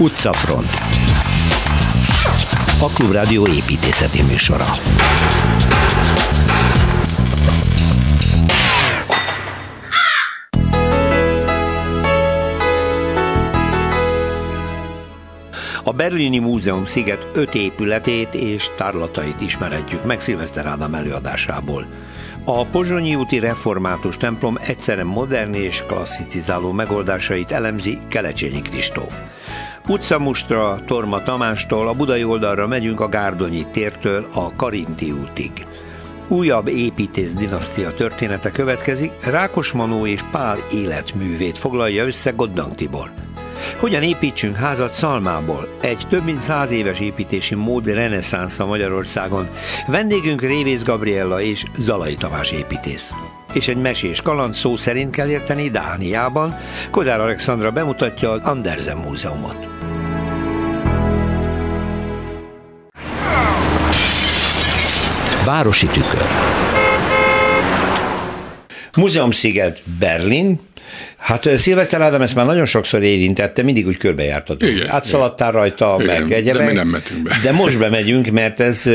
Utcafront A Klubrádió építészeti műsora A Berlini Múzeum sziget öt épületét és tárlatait ismerhetjük meg Szilveszter Ádám előadásából. A Pozsonyi úti református templom egyszerre modern és klasszicizáló megoldásait elemzi Kelecsényi Kristóf. Utcamustra, Torma Tamástól a budai oldalra megyünk a Gárdonyi tértől a Karinti útig. Újabb építész dinasztia története következik, Rákos Manó és Pál életművét foglalja össze Goddang Tibor. Hogyan építsünk házat Szalmából? Egy több mint száz éves építési mód a Magyarországon. Vendégünk Révész Gabriella és Zalai Tamás építész. És egy mesés kaland szó szerint kell érteni Dániában. Kozár Alexandra bemutatja az Andersen Múzeumot. Városi tükör. Múzeumsziget Berlin, Hát Szilveszter Ádám ezt már nagyon sokszor érintette, mindig úgy körbejártad. Átszaladtál rajta, igen, meg egyebek. De mi nem mentünk be. De most bemegyünk, mert ez,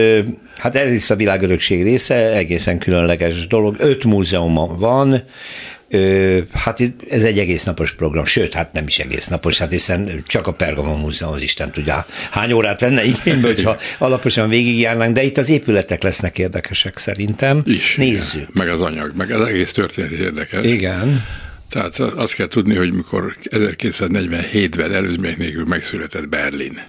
hát ez is a világörökség része, egészen különleges dolog. Öt múzeuma van, hát ez egy egész napos program, sőt, hát nem is egész napos, hát hiszen csak a Pergamon Múzeum az Isten tudja, hány órát venne igénybe, hogyha alaposan végigjárnánk, de itt az épületek lesznek érdekesek szerintem. Is. Nézzük. Igen. Meg az anyag, meg az egész történet érdekes. Igen. Tehát azt kell tudni, hogy mikor 1247-ben előzmények nélkül megszületett Berlin,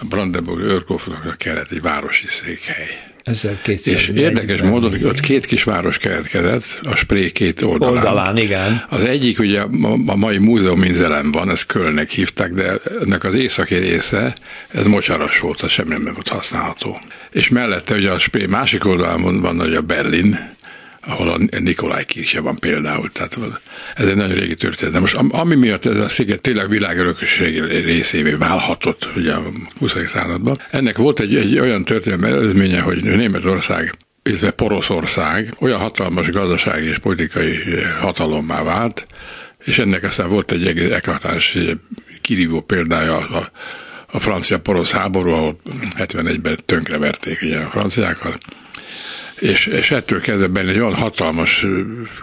a Brandenburg őrkófnak kellett egy városi székhely. És érdekes módon, hogy ott két kis város keletkezett, a Spré két oldalán. Oldalán, igen. Az egyik ugye a mai múzeum Inzelem van, ezt Kölnek hívták, de ennek az északi része, ez mocsaras volt, az semmi nem volt használható. És mellette ugye a Spré másik oldalán van, hogy a Berlin, ahol a Nikolaj kirche van például. Tehát ez egy nagyon régi történet. De most ami miatt ez a sziget tényleg világörökösség részévé válhatott ugye a 20. században, ennek volt egy, egy olyan történelmi előzménye, hogy Németország illetve Poroszország olyan hatalmas gazdasági és politikai hatalommá vált, és ennek aztán volt egy egész eklatáns kirívó példája a, a francia-porosz háború, ahol 71-ben tönkreverték ugye a franciákat, és, és ettől kezdve benne egy olyan hatalmas,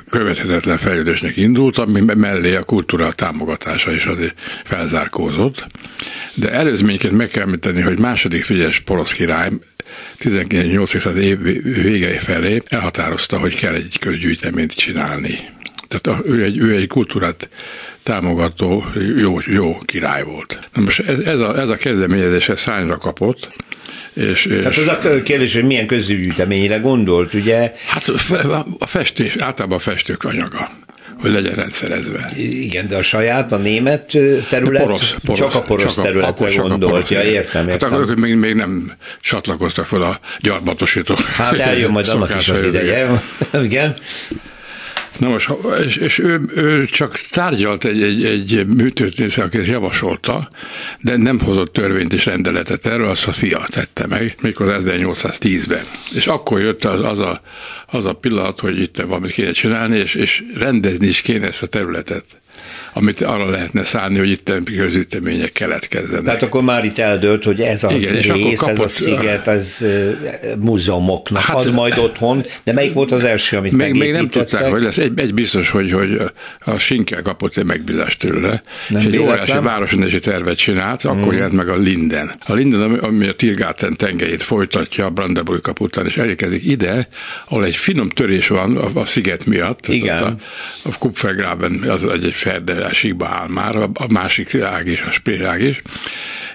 követhetetlen fejlődésnek indult, ami mellé a kultúra támogatása is azért felzárkózott. De előzményként meg kell említeni, hogy második Frigyes porosz király 1980 év vége felé elhatározta, hogy kell egy közgyűjteményt csinálni. Tehát ő egy, ő egy kultúrát támogató jó, jó király volt. Na most ez, ez, a, ez a kezdeményezés szányra kapott, és, és Tehát az a kérdés, hogy milyen közgyűjteményre gondolt, ugye? Hát a festés, általában a festők anyaga hogy legyen rendszerezve. Igen, de a saját, a német terület, porosz, porosz, csak a porosz csak területre a, gondolt. Ja, értem, értem. Hát akkor még, még nem csatlakoztak fel a gyarmatosító. Hát eljön majd annak is az ideje. Igen. Na most, és, és ő, ő csak tárgyalt egy, egy, egy műtörténész, aki ezt javasolta, de nem hozott törvényt és rendeletet erről, azt a fia tette meg, mikor 1810-ben. És akkor jött az, az, a, az a pillanat, hogy itt valamit kéne csinálni, és, és rendezni is kéne ezt a területet amit arra lehetne szállni, hogy itt közütemények keletkezzenek. Tehát akkor már itt eldőlt, hogy ez a Igen, rész, és kapott, ez a sziget, ez múzeumoknak hát, ad majd otthon, de melyik volt az első, amit még, még nem tudták, hogy lesz. Egy, egy biztos, hogy, hogy a Sinkel kapott egy megbízást tőle, nem és egy óriási városrendési tervet csinált, akkor hmm. jelent meg a Linden. A Linden, ami a Tirgáten tengelyét folytatja a Brandenburg kap után, és elérkezik ide, ahol egy finom törés van a, a sziget miatt. Igen. A, a Kupfergraben az egy, egy síkba áll már, a másik ág is, a Spré ág is,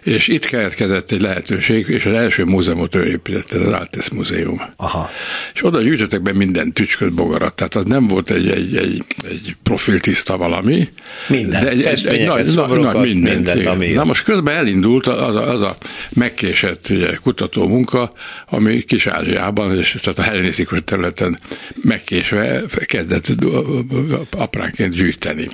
és itt keletkezett egy lehetőség, és az első múzeumot ő építette, az Altes Múzeum. Aha. És oda gyűjtöttek be minden tücsköt, bogarat, tehát az nem volt egy, egy, egy, egy profiltiszta valami. Minden, de egy, egy, egy nagy, nagy, nagy mindent. mindent ami Na most közben elindult az a, az a megkésett ugye, kutató munka, ami Kis-Ázsiában, és tehát a hellenisztikus területen megkésve kezdett apránként gyűjteni.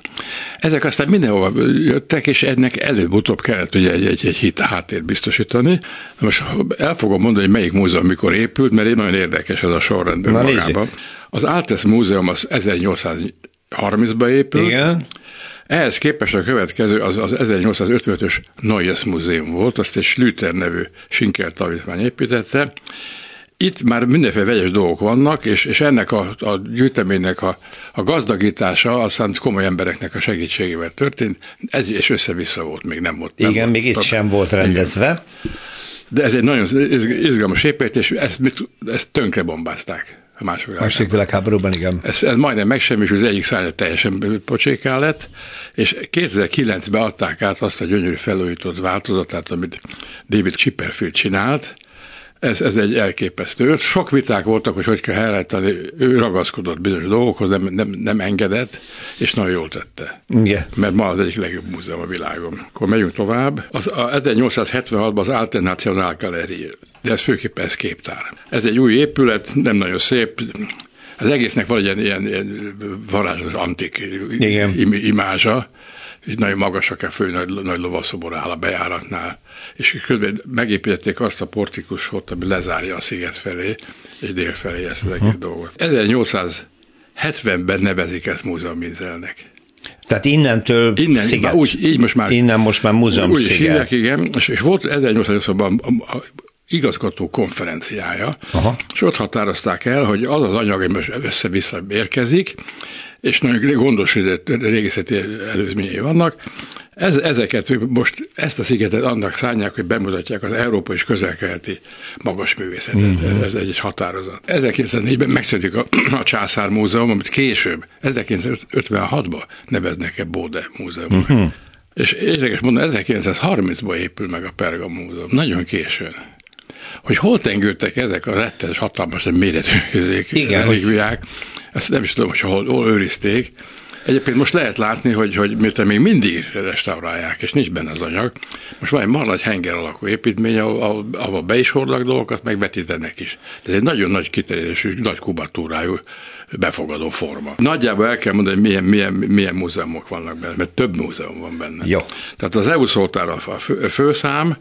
Ezek aztán mindenhova jöttek, és ennek előbb-utóbb kellett ugye egy, egy, egy hit háttér biztosítani. Most el fogom mondani, hogy melyik múzeum mikor épült, mert nagyon érdekes ez a sorrend magában. Az Altes Múzeum az 1830-ban épült, Igen. Ehhez képest a következő az, az 1855-ös Neues Múzeum volt, azt egy Schlüter nevű Sinker építette, itt már mindenféle vegyes dolgok vannak, és, és ennek a, a gyűjteménynek a, a gazdagítása aztán komoly embereknek a segítségével történt, ez is össze-vissza volt, még nem volt. Igen, nem még volt, itt sem volt rendezve. Igen. De ez egy nagyon izgalmas építés, és ezt, ezt tönkre bombázták a második. Második világháborúban, igen. Ez, ez majdnem megsemmisült, az egyik szárnya teljesen pocséká lett, és 2009-ben adták át azt a gyönyörű felújított változatát, amit David Chipperfield csinált, ez, ez egy elképesztő. Sok viták voltak, hogy hogy kell helyreállítani. Ő ragaszkodott bizonyos dolgokhoz, nem, nem, nem engedett, és nagyon jól tette. Igen. Mert ma az egyik legjobb múzeum a világon. Akkor megyünk tovább. Az, a 1876-ban az Alternational Gallery, de ez főképpen ez képtár. Ez egy új épület, nem nagyon szép, az egésznek van egy ilyen, ilyen, ilyen varázslatos antik Igen. imázsa, így nagyon magasak a fő nagy, nagy lovaszobor áll a bejáratnál, és közben megépítették azt a portikusot, ami lezárja a sziget felé, és dél felé ezt az egész uh-huh. dolgot. 1870-ben nevezik ezt múzeuminzelnek. Tehát innentől Innen, sziget. Úgy, így most már, Innen most már múzeum úgy sziget. Hívják, igen, és, és volt 1880-ban a, a, igazgató konferenciája, Aha. és ott határozták el, hogy az az anyag, ami össze-vissza érkezik, és nagyon gondos régészeti előzményei vannak. Ez, ezeket most ezt a szigetet annak szánják, hogy bemutatják az európai és közelkeleti magas művészetet. Mm-hmm. Ez, ez egy határozat. 1904-ben megszületik a, a Császár Múzeum, amit később, 1956-ban neveznek e Bóde Múzeum. Mm-hmm. És érdekes mondani, 1930-ban épül meg a Pergam Múzeum. Nagyon későn hogy hol tengődtek ezek a rettenes, hatalmas méretű relikviák, ezt nem is tudom, hogy hol, hol őrizték. Egyébként most lehet látni, hogy, hogy miután még mindig restaurálják, és nincs benne az anyag, most van egy mar nagy henger alakú építmény, ahol, ahol be is hordnak dolgokat, meg vetítenek is. Ez egy nagyon nagy kiterjedésű, nagy kubatúrájú befogadó forma. Nagyjából el kell mondani, hogy milyen, milyen, milyen múzeumok vannak benne, mert több múzeum van benne. Jó. Tehát az EU szoltár a fő, főszám,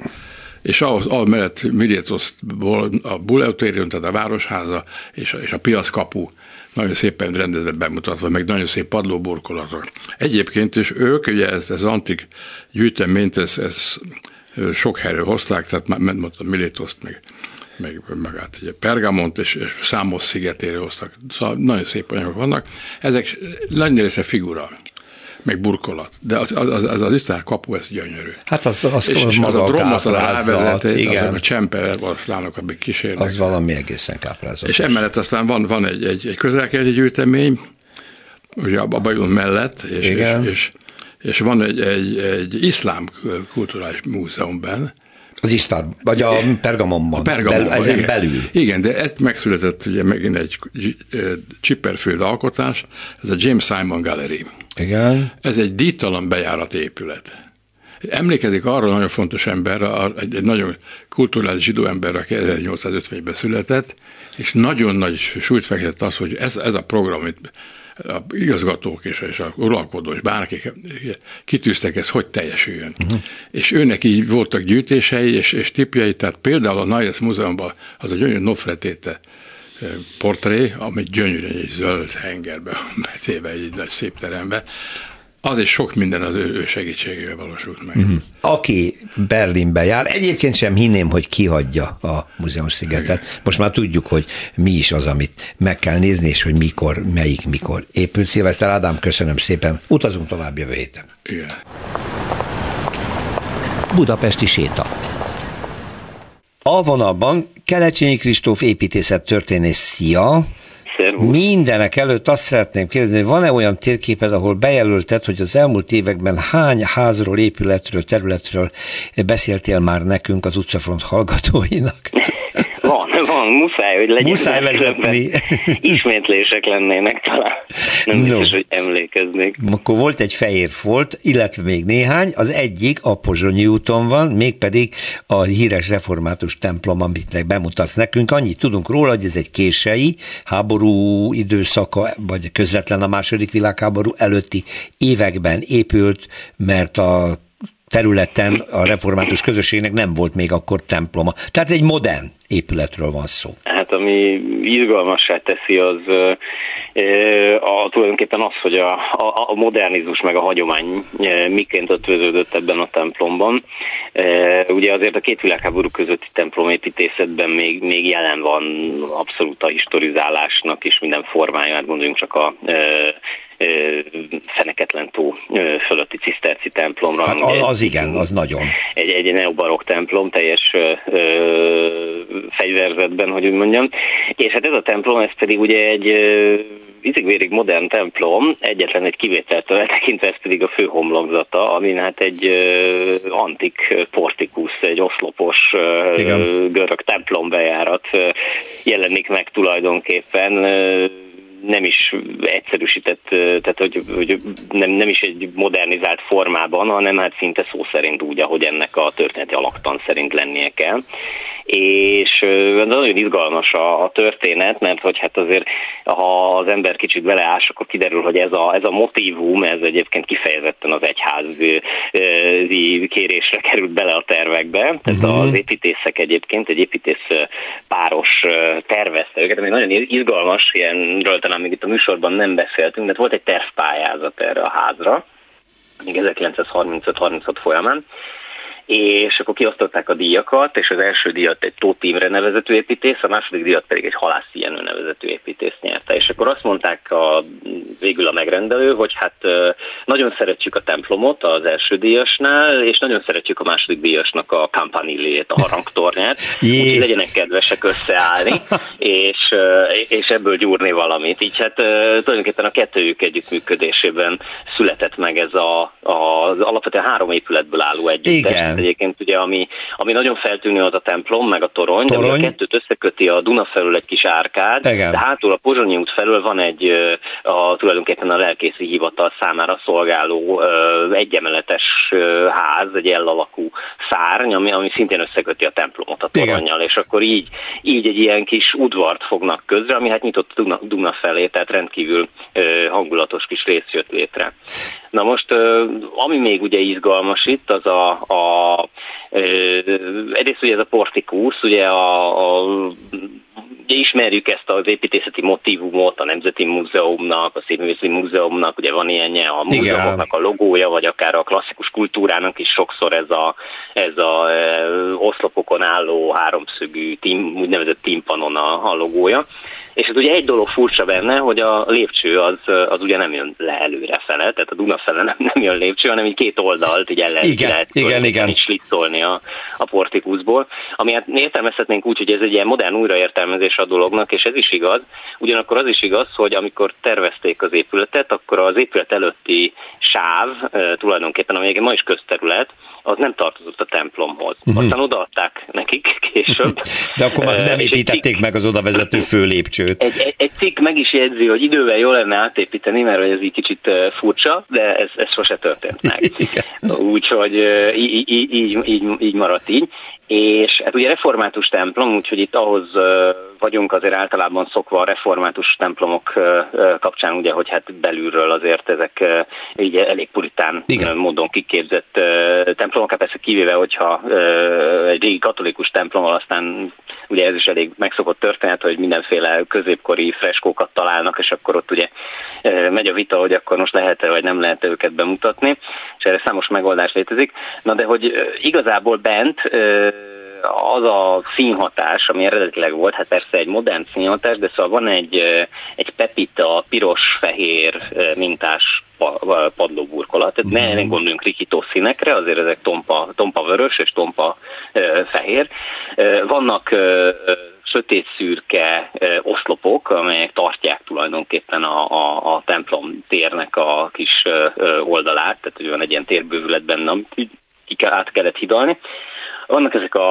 és ahhoz, ahhoz mellett Mirétoszból a Buleutérium, tehát a Városháza és a, és a piackapu nagyon szépen rendezett bemutatva, meg nagyon szép padlóburkolatok. Egyébként is ők, ugye ez, ez antik gyűjteményt, ez, ez sok helyről hozták, tehát már mondtam Milétoszt, meg, meg, meg ugye Pergamont és, és számos szigetére hoztak. Szóval nagyon szép anyagok vannak. Ezek nagy része figura meg burkolat. De az, az, az, az, az isztár kapu, ez gyönyörű. Hát az, az, és, és az a dromos a rávezető, igen. a csemper oroszlánok, amik kísérnek. Az valami egészen káprázatos. És emellett aztán van, van egy, egy, egy közelkeleti gyűjtemény, ugye a Bajlon mellett, és, és, és, és, van egy, egy, egy iszlám kulturális múzeum benne, az Istar, vagy a Pergamonban. A Pergamonban, bel, ezen igen. belül. Igen, de ez megszületett ugye megint egy Chipperfield alkotás, ez a James Simon Gallery. Igen. Ez egy díjtalan bejárat épület. Emlékezik arra nagyon fontos ember, egy, egy nagyon kulturális zsidó ember, aki 1850-ben született, és nagyon nagy súlyt fektetett az, hogy ez, ez a program, amit a igazgatók és, és a uralkodó és bárki kitűztek, ez hogy teljesüljön. Uh-huh. És őnek így voltak gyűjtései és, és tipjei, tehát például a Nayes Múzeumban az a gyönyörű Nofretéte portré, ami gyönyörűen egy zöld hengerbe betéve egy nagy szép terembe, az is sok minden az ő, segítségével valósult meg. Uh-huh. Aki Berlinbe jár, egyébként sem hinném, hogy kihagyja a múzeumszigetet. Most már tudjuk, hogy mi is az, amit meg kell nézni, és hogy mikor, melyik mikor épült. Szilveszter Ádám, köszönöm szépen. Utazunk tovább jövő héten. Igen. Budapesti séta. A vonalban Kelecsényi Kristóf építészet történész, szia! Szervusz. Mindenek előtt azt szeretném kérdezni, hogy van-e olyan térképed, ahol bejelölted, hogy az elmúlt években hány házról, épületről, területről beszéltél már nekünk az utcafront hallgatóinak? Muszáj, hogy legyen. Muszáj vezetni. Ismétlések lennének talán. Nem no. biztos, hogy emlékeznék. Akkor volt egy fehér folt, illetve még néhány. Az egyik a Pozsonyi úton van, mégpedig a híres református templom, amit bemutatsz nekünk. Annyit tudunk róla, hogy ez egy kései háború időszaka, vagy közvetlen a második világháború előtti években épült, mert a területen a református közösségnek nem volt még akkor temploma. Tehát egy modern épületről van szó. Hát ami izgalmassá teszi, az a, tulajdonképpen az, hogy a, a, a modernizmus meg a hagyomány miként ötvöződött ebben a templomban. Ugye azért a két világháború közötti templomépítészetben még, még jelen van abszolút a historizálásnak és minden formája, hát gondoljunk csak a Feneketlen tó fölötti ciszterci templomra. Hát az, az igen, az nagyon. Egy, egy neobarok templom, teljes ö, fegyverzetben, hogy úgy mondjam. És hát ez a templom, ez pedig ugye egy izigvérig modern templom, egyetlen egy kivételtől eltekintve ez pedig a fő homlokzata, amin hát egy uh, antik portikus, egy oszlopos uh, görög templombejárat uh, jelenik meg tulajdonképpen. Uh, nem is egyszerűsített, tehát hogy, hogy nem, nem is egy modernizált formában, hanem hát szinte szó szerint úgy, ahogy ennek a történeti alaktan szerint lennie kell és nagyon izgalmas a, a történet, mert hogy hát azért, ha az ember kicsit beleás, akkor kiderül, hogy ez a, ez a motivum, ez egyébként kifejezetten az egyházi kérésre került bele a tervekbe, tehát uh-huh. az építészek egyébként, egy építész páros tervezte őket, ami nagyon izgalmas, ilyenről talán még itt a műsorban nem beszéltünk, de volt egy tervpályázat erre a házra, még 1935-36 folyamán, és akkor kiosztották a díjakat, és az első díjat egy Tóth Imre nevezetű építész, a második díjat pedig egy Halász Jenő nevezetű építész nyerte. És akkor azt mondták a, végül a megrendelő, hogy hát nagyon szeretjük a templomot az első díjasnál, és nagyon szeretjük a második díjasnak a campanilét, a harangtornyát, úgyhogy legyenek kedvesek összeállni, és, és ebből gyúrni valamit. Így hát tulajdonképpen a kettőjük együttműködésében született meg ez a, a, az alapvetően három épületből álló együttes. Igen egyébként ugye, ami, ami nagyon feltűnő az a templom, meg a torony, torony. de a kettőt összeköti a Duna felül egy kis árkád, Igen. de hátul a Pozsonyi út felül van egy a, tulajdonképpen a lelkészi hivatal számára szolgáló egyemeletes ház, egy elalakú szárny, ami, ami szintén összeköti a templomot a toronnyal, és akkor így, így egy ilyen kis udvart fognak közre, ami hát nyitott Duna, Duna felé, tehát rendkívül hangulatos kis rész jött létre. Na most, ami még ugye izgalmas itt, az a, a egyrészt ugye ez a portikusz, ugye a, a ugye ismerjük ezt az építészeti motivumot a Nemzeti Múzeumnak, a Szépművészeti Múzeumnak, ugye van ilyenje a múzeumoknak a logója, vagy akár a klasszikus kultúrának is sokszor ez a, ez a e, oszlopokon álló háromszögű tím, úgynevezett timpanon a, a logója. És ez ugye egy dolog furcsa benne, hogy a lépcső az, az ugye nem jön le előre fele, tehát a Duna fele nem, nem jön lépcső, hanem így két oldalt így el lehet, igen, lehet igen, igen. a, a portikuszból, ami hát értelmezhetnénk úgy, hogy ez egy ilyen modern újraértelmezés a dolognak, és ez is igaz. Ugyanakkor az is igaz, hogy amikor tervezték az épületet, akkor az épület előtti sáv, tulajdonképpen, ami ma is közterület, az nem tartozott a templomhoz. Uh-huh. Aztán odaadták nekik később. De akkor már nem építették meg az oda vezető főlépcsőt. Egy, egy, egy cikk meg is jegyzi, hogy idővel jó lenne átépíteni, mert ez így kicsit furcsa, de ez, ez sose történt meg. Úgyhogy így, így, így, így maradt így és hát ugye református templom, úgyhogy itt ahhoz vagyunk azért általában szokva a református templomok kapcsán, ugye, hogy hát belülről azért ezek így elég puritán Igen. módon kiképzett templomok, hát persze kivéve, hogyha egy régi katolikus templom, aztán ugye ez is elég megszokott történet, hogy mindenféle középkori freskókat találnak, és akkor ott ugye megy a vita, hogy akkor most lehet-e vagy nem lehet -e őket bemutatni, és erre számos megoldás létezik. Na de hogy igazából bent az a színhatás, ami eredetileg volt, hát persze egy modern színhatás, de szóval van egy, egy pepita, piros-fehér mintás padlóburkolat. Tehát ne, ne gondoljunk rikító színekre, azért ezek tompa, tompa vörös és tompa fehér. Vannak sötét szürke oszlopok, amelyek tartják tulajdonképpen a, a, a templom térnek a kis oldalát, tehát hogy van egy ilyen térbővület benne, amit így át kellett hidalni. Vannak ezek a,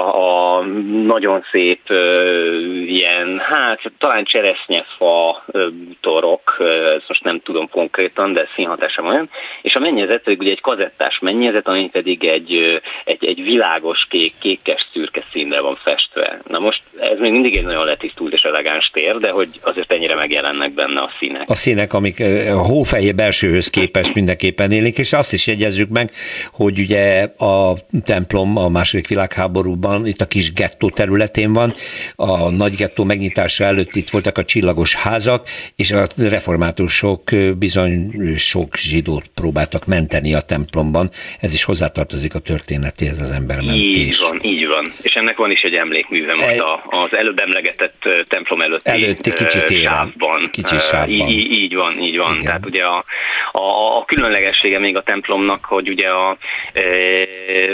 a nagyon szép ö, ilyen, hát talán cseresznyefa bútorok, ezt most nem tudom konkrétan, de színhatása olyan, és a mennyezet pedig ugye egy kazettás mennyezet, ami pedig egy, egy, egy világos kék, kékes szürke színre van festve. Na most ez még mindig egy nagyon letisztult és elegáns tér, de hogy azért ennyire megjelennek benne a színek. A színek, amik a hófeje belsőhöz képest mindenképpen élik, és azt is jegyezzük meg, hogy ugye a templom a második világháborúban itt a kis gettó területén van, a nagy gettó megnyitása előtt itt voltak a csillagos házak, és a reformátusok bizony sok zsidót próbáltak menteni a templomban. Ez is hozzátartozik a történetéhez az embermentés. Így van, így van. És ennek van is egy emlékműve most e... az előbb emlegetett templom előtti, előtti kicsi téren. sávban. Kicsi sávban. Így, így van, így van. Igen. Tehát ugye a, a, a különlegessége még a templomnak, hogy ugye a e,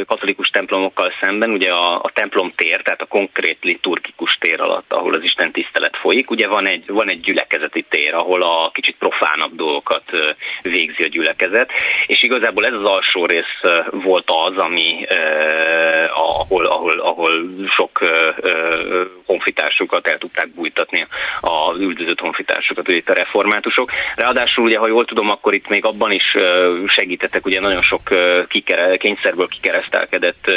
katolikus templomokkal szemben ugye a, a templom tér, tehát a konkrét liturgikus tér alatt, ahol az Isten tisztelet folyik, ugye van egy, van egy gyülekezeti tér, ahol a kicsit profánabb dolgokat végzi a gyülekezet, és igazából ez az alsó rész volt az, ami ahol, ahol, ahol sok honfitársukat el tudták bújtatni, az üldözött honfitársukat, ugye itt a reformátusok. Ráadásul ugye, ha jól tudom, akkor itt még abban is segítettek, ugye nagyon sok kikere, kényszerből kikeresztelkedett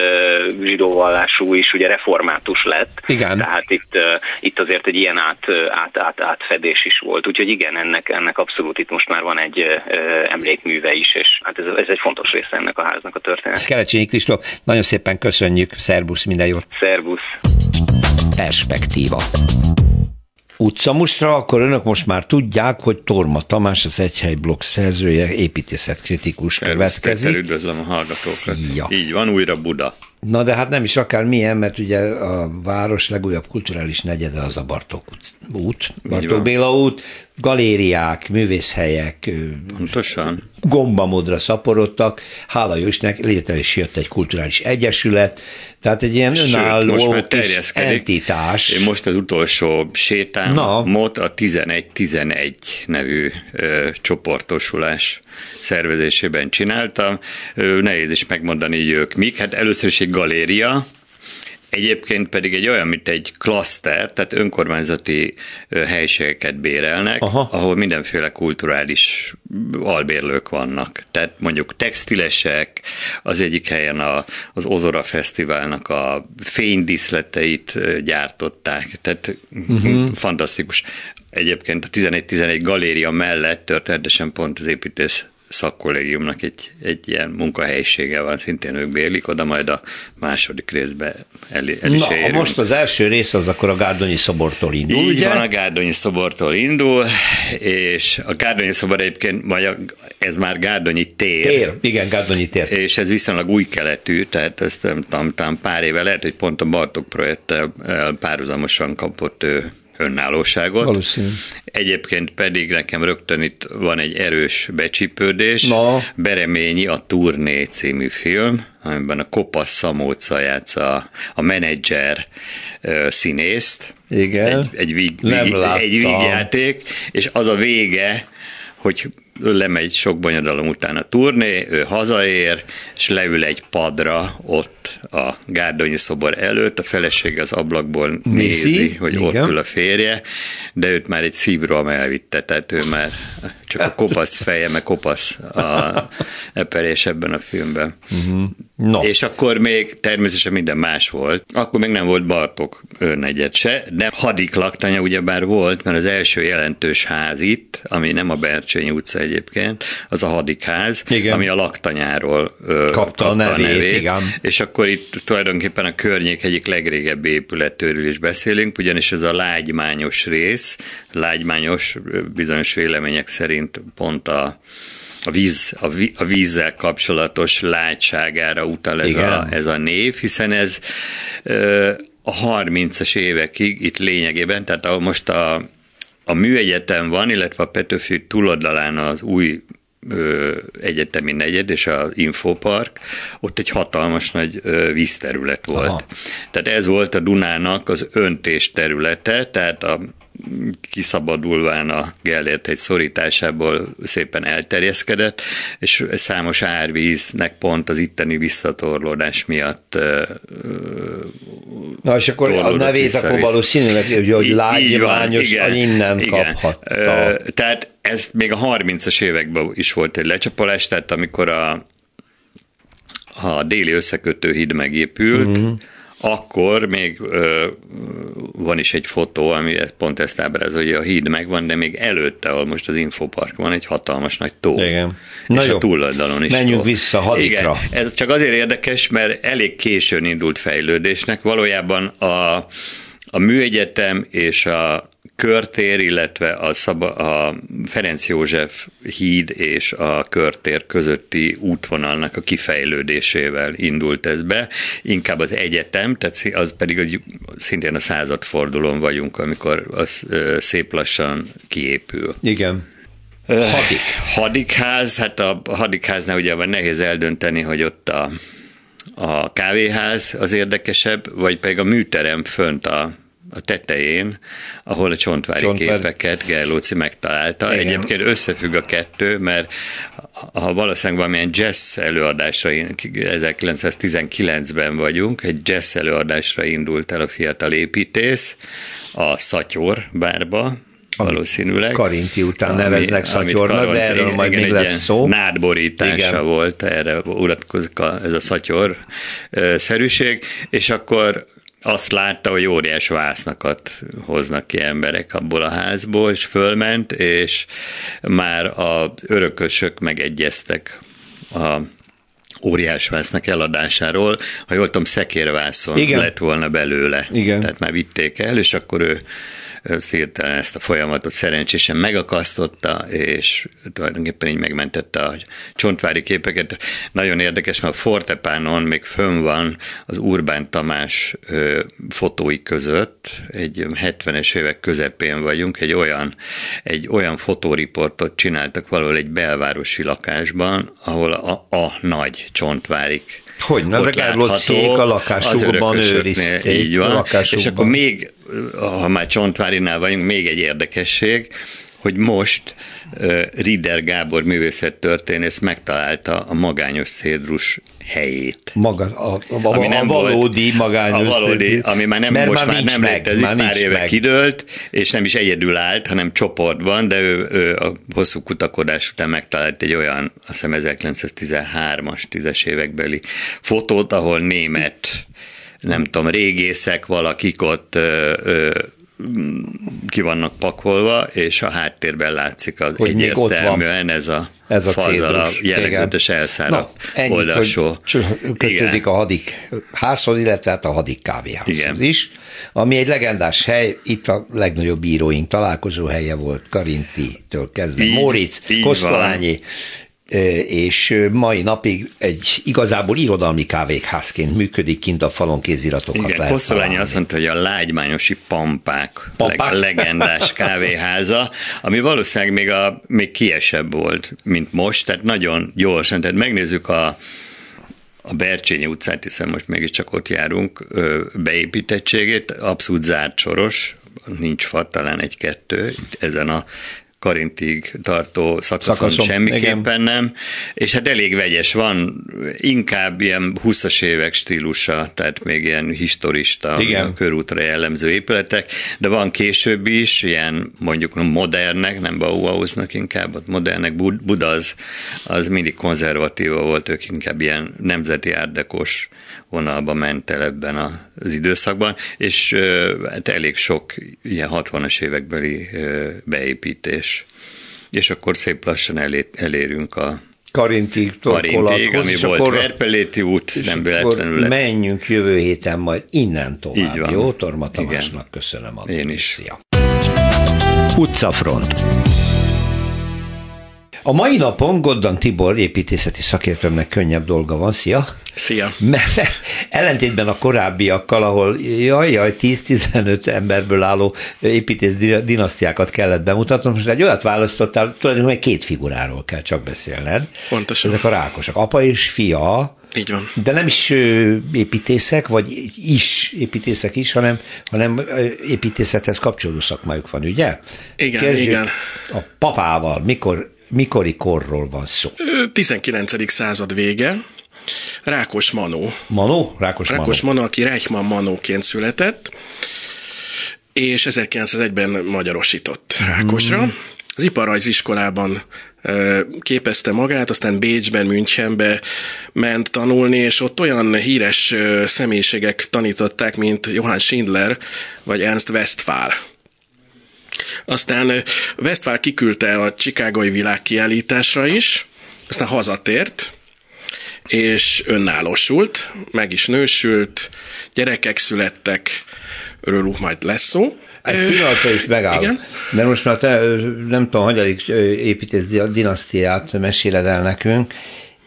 zsidóvallású is ugye református lett. Igen. Tehát itt, itt azért egy ilyen át, át, át, átfedés is volt. Úgyhogy igen, ennek, ennek abszolút itt most már van egy emlékműve is, és hát ez, ez egy fontos része ennek a háznak a történet. Kelecsényi Kristóf, nagyon szépen köszönjük, szervusz, minden jót! Szervusz! Perspektíva utcamustra, akkor önök most már tudják, hogy Torma Tamás, az Egyhely blog szerzője, építészetkritikus következik. Üdvözlöm a hallgatókat. Szia. Így van, újra Buda. Na de hát nem is akár milyen, mert ugye a város legújabb kulturális negyede az a Bartók út, Bartók Béla út, galériák, művészhelyek, Pontosan. Gombamodra szaporodtak, hála Jósnek létre is jött egy kulturális egyesület, tehát egy ilyen Sőt, önálló most már kis entitás. Én most az utolsó sétámot a 11-11 nevű ö, csoportosulás szervezésében csináltam. Ö, nehéz is megmondani, hogy ők mik. Hát először is egy galéria, Egyébként pedig egy olyan, mint egy klaszter, tehát önkormányzati helységeket bérelnek, Aha. ahol mindenféle kulturális albérlők vannak. Tehát mondjuk textilesek, az egyik helyen a, az Ozora Fesztiválnak a fénydiszleteit gyártották, tehát uh-huh. fantasztikus. Egyébként a 11-11 galéria mellett történetesen pont az építész szakkollégiumnak egy, egy ilyen munkahelyisége van, szintén ők bérlik, oda majd a második részbe el, el is Na, érünk. most az első rész az akkor a Gárdonyi szobortól indul, Így ugye? van, a Gárdonyi szobortól indul, és a Gárdonyi szobor egyébként, vagy a, ez már Gárdonyi tér. Tér, igen, Gárdonyi tér. És ez viszonylag új keletű, tehát ezt nem tudom, pár éve lehet, hogy pont a Bartok projekttel párhuzamosan kapott ő önállóságot. Valószínű. Egyébként pedig nekem rögtön itt van egy erős becsípődés. Na. Bereményi a Turné című film, amiben a Kopasz Szamóca játsza a menedzser színészt. Igen. Egy, egy, víg, víg, egy vígjáték, és az a vége, hogy lemegy sok bonyodalom után a turné, ő hazaér, és leül egy padra ott a Gárdonyi szobor előtt, a felesége az ablakból nézi, nézi hogy igen. ott ül a férje, de őt már egy szívroham elvitte, tehát ő már csak a kopasz feje, meg kopasz a eperés ebben a filmben. Uh-huh. No. És akkor még természetesen minden más volt. Akkor még nem volt Bartok negyed se, de hadik laktanya ugyebár volt, mert az első jelentős ház itt, ami nem a Bercsényi utca egyébként, az a hadikház, igen. ami a laktanyáról kapta, kapta a nevét. nevét igen. És akkor itt tulajdonképpen a környék egyik legrégebbi épületőről is beszélünk, ugyanis ez a lágymányos rész, lágymányos bizonyos vélemények szerint pont a a, víz, a, ví, a vízzel kapcsolatos látságára utal ez a, ez a név, hiszen ez a 30-as évekig itt lényegében, tehát a, most a, a műegyetem van, illetve a Petőfi túloldalán az új egyetemi negyed és az infopark, ott egy hatalmas nagy vízterület volt. Aha. Tehát ez volt a Dunának az öntés területe, tehát a kiszabadulván a Gellért egy szorításából szépen elterjeszkedett, és számos árvíznek pont az itteni visszatorlódás miatt Na, és akkor a nevét akkor valószínűleg, hogy lágymányos, innen igen. kaphatta. Tehát ez még a 30-as években is volt egy lecsapolás, tehát amikor a, a déli összekötő híd megépült, uh-huh akkor még ö, van is egy fotó, ami pont ezt ábrázolja, a híd megvan, de még előtte, ahol most az infopark van, egy hatalmas nagy tó. Igen. Na és jó. a túloldalon is Menjünk tó. vissza hadikra. Igen, ez csak azért érdekes, mert elég későn indult fejlődésnek. Valójában a, a műegyetem és a körtér, illetve a, Szaba, a Ferenc József híd és a körtér közötti útvonalnak a kifejlődésével indult ez be. Inkább az egyetem, tehát az pedig szintén a századfordulón vagyunk, amikor az szép lassan kiépül. Igen. Hadik. Hadikház, hát a hadikháznál ugye van nehéz eldönteni, hogy ott a, a kávéház az érdekesebb, vagy pedig a műterem fönt a a tetején, ahol a csontvári Csontvári. képeket Gerlóci megtalálta. Igen. Egyébként összefügg a kettő, mert ha valószínűleg valamilyen jazz előadásra, 1919-ben vagyunk, egy jazz előadásra indult el a fiatal építész a Szatyor bárba, valószínűleg. Karinti után ami, neveznek szatyornak, de erről majd igen, még lesz szó. Nádborítása igen. volt, erre uratkozik a, ez a szatyor szerűség, és akkor azt látta, hogy óriás vásznakat hoznak ki emberek abból a házból, és fölment, és már a örökösök megegyeztek a óriás vásznak eladásáról. Ha jól tudom, szekérvászon Igen. lett volna belőle. Igen. Tehát már vitték el, és akkor ő hirtelen ezt a folyamatot szerencsésen megakasztotta, és tulajdonképpen így megmentette a csontvári képeket. Nagyon érdekes, mert a Fortepánon még fönn van az Urbán Tamás fotói között, egy 70-es évek közepén vagyunk, egy olyan, egy olyan fotóriportot csináltak valahol egy belvárosi lakásban, ahol a, a nagy csontvárik hogy ne legalább szék a lakásukban őrizték. Így van, és akkor még, ha már Csontvárinál vagyunk, még egy érdekesség, hogy most Rider Gábor művészettörténész megtalálta a magányos szédrus helyét. Maga, a, a, a, ami nem a valódi volt, magányos a valódi, ami már nem, most már, már nem meg, létezik, már pár éve meg. kidőlt, és nem is egyedül állt, hanem csoportban, de ő, ő a hosszú kutakodás után megtalált egy olyan, azt hiszem 1913-as, 10-es évekbeli fotót, ahol német nem tudom, régészek, valakik ott ö, ö, ki vannak pakolva, és a háttérben látszik az hogy egyértelműen ez a, ez a fazal, jellegzetes elszáradt oldalsó. kötődik Igen. a hadik házhoz, illetve hát a hadik kávéházhoz Igen. is, ami egy legendás hely, itt a legnagyobb bíróink találkozó helye volt, Karinti-től kezdve, így, Móricz, Kosztolányi, és mai napig egy igazából irodalmi kávékházként működik, kint a falon kéziratokat Igen, lehet Kosztolányi azt mondta, hogy a lágymányosi pampák, pampák? Leg, legendás kávéháza, ami valószínűleg még, a, még kiesebb volt, mint most, tehát nagyon gyorsan, tehát megnézzük a a Bercsényi utcát, hiszen most mégiscsak ott járunk, beépítettségét, abszolút zárt soros, nincs fa, talán egy-kettő, ezen a Karintig tartó szakaszon, szakaszon semmiképpen igen. nem, és hát elég vegyes van, inkább ilyen 20-as évek stílusa, tehát még ilyen historista, igen. a körútra jellemző épületek, de van később is, ilyen mondjuk modernek, nem Bauhausnak inkább, ott modernek, Buda az, az mindig konzervatíva volt, ők inkább ilyen nemzeti árdekos vonalba ment el ebben az időszakban, és hát elég sok ilyen 60-as évekbeli beépítés. És akkor szép lassan elérünk a Karintig, Karintig, ami és volt akkor, Verpeléti út, és nem véletlenül lett. menjünk jövő héten majd innen tovább. Így van. Jó, Torma Tamásnak köszönöm a Én is. Szia. Utcafront. A mai napon Goddan Tibor építészeti szakértőmnek könnyebb dolga van. Szia! Szia! Mert ellentétben a korábbiakkal, ahol jaj, jaj, 10-15 emberből álló építész dinasztiákat kellett bemutatnom, most egy olyat választottál, tulajdonképpen két figuráról kell csak beszélned. Pontosan. Ezek a rákosak. Apa és fia, így van. De nem is építészek, vagy is építészek is, hanem, hanem építészethez kapcsolódó szakmájuk van, ugye? Igen, Kezdjük igen. A papával mikor mikori korról van szó? 19. század vége. Rákos Manó. Manó? Rákos, Rákos Manó. Manó, aki Reichmann Manóként született, és 1901-ben magyarosított Rákosra. Mm. Az iparrajziskolában képezte magát, aztán Bécsben, Münchenbe ment tanulni, és ott olyan híres személyiségek tanították, mint Johann Schindler vagy Ernst Westphal. Aztán Westphal kiküldte a Chicagói világkiállításra is, aztán hazatért, és önállósult, meg is nősült, gyerekek születtek, örülünk majd lesz szó. Egy pillanatra is megáll. Igen? Mert most már te nem tudom, hanyadik építész dinasztiát meséled el nekünk.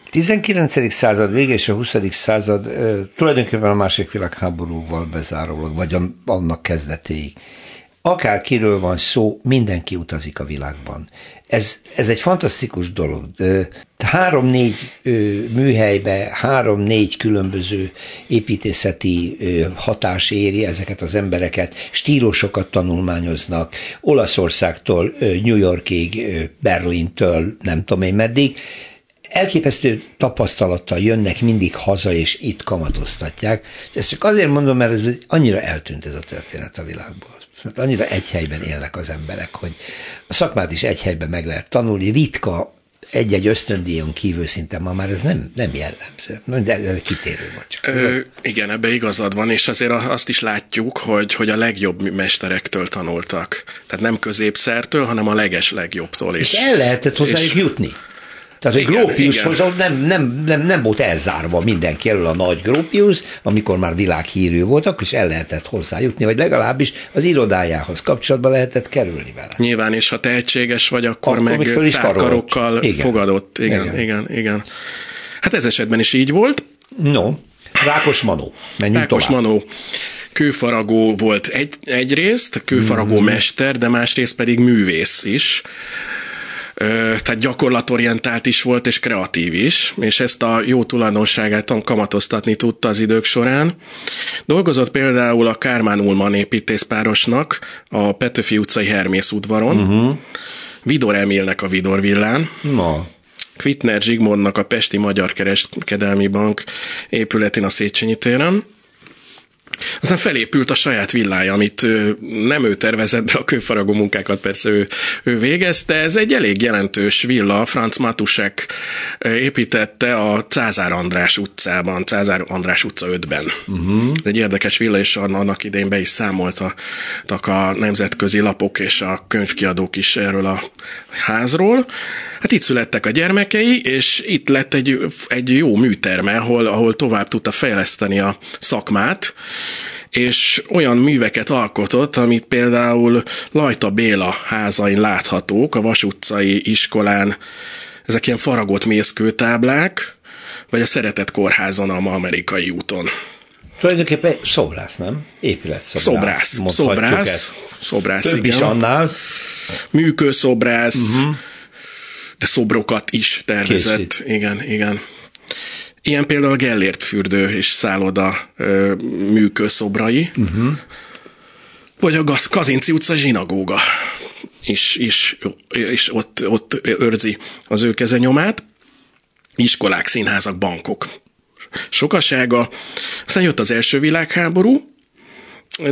19. század vége és a 20. század tulajdonképpen a második világháborúval bezárólag, vagy annak kezdetéig. Akár kiről van szó, mindenki utazik a világban. Ez, ez egy fantasztikus dolog. Három-négy műhelybe, három-négy különböző építészeti hatás éri ezeket az embereket, stílusokat tanulmányoznak, Olaszországtól New Yorkig, Berlintől, nem tudom én meddig, elképesztő tapasztalattal jönnek mindig haza, és itt kamatoztatják. Ezt csak azért mondom, mert ez annyira eltűnt ez a történet a világból. Mert annyira egy helyben élnek az emberek, hogy a szakmát is egy helyben meg lehet tanulni. Ritka egy-egy ösztöndíjon kívül szinte ma már ez nem, nem jellemző. De ez kitérő vagy csak. Ö, igen, ebbe igazad van, és azért azt is látjuk, hogy, hogy a legjobb mesterektől tanultak. Tehát nem középszertől, hanem a leges legjobbtól is. És el lehetett hozzájuk és, jutni. Tehát, hogy Grópiushoz nem, nem, nem, nem volt elzárva mindenki elől a nagy Grópius, amikor már világhírű volt, akkor is el lehetett hozzájutni, vagy legalábbis az irodájához kapcsolatba lehetett kerülni vele. Nyilván, és ha tehetséges vagy, akkor, akkor meg föl is tárkarokkal igen. fogadott. Igen, igen, igen, igen. Hát ez esetben is így volt. No, Rákos Manó. Menjünk Rákos tovább. Manó kőfaragó volt egy, egyrészt, kőfaragó mm. mester, de másrészt pedig művész is tehát gyakorlatorientált is volt, és kreatív is, és ezt a jó tulajdonságát kamatoztatni tudta az idők során. Dolgozott például a Kármán Ulman építészpárosnak a Petőfi utcai Hermész udvaron, uh-huh. Vidor Emilnek a Vidor villán, Ma. Kvitner Zsigmondnak a Pesti Magyar Kereskedelmi Bank épületén a Széchenyi téren, aztán felépült a saját villája, amit nem ő tervezett, de a kőfaragó munkákat persze ő, ő végezte. Ez egy elég jelentős villa, Franz Matusek építette a Cázár András utcában, Cázár András utca 5-ben. Uh-huh. Egy érdekes villa, és annak idején be is számoltak a nemzetközi lapok és a könyvkiadók is erről a házról. Hát itt születtek a gyermekei, és itt lett egy, egy jó műterme, ahol, ahol tovább tudta fejleszteni a szakmát, és olyan műveket alkotott, amit például Lajta Béla házain láthatók, a Vas utcai iskolán, ezek ilyen faragott mészkőtáblák, vagy a Szeretett Kórházon a amerikai úton. Tulajdonképpen szobrász, nem? Épületszobrász. Szobrász, szobrász, szobrász, Több igen. is annál. Műkőszobrász, uh-huh szobrokat is tervezett. Készít. Igen, igen. Ilyen például a Gellért fürdő és szálloda ö, műkőszobrai, uh-huh. vagy a Kazinci utca zsinagóga is, is, is ott, ott őrzi az ő kezenyomát. Iskolák, színházak, bankok. Sokasága. Aztán jött az első világháború,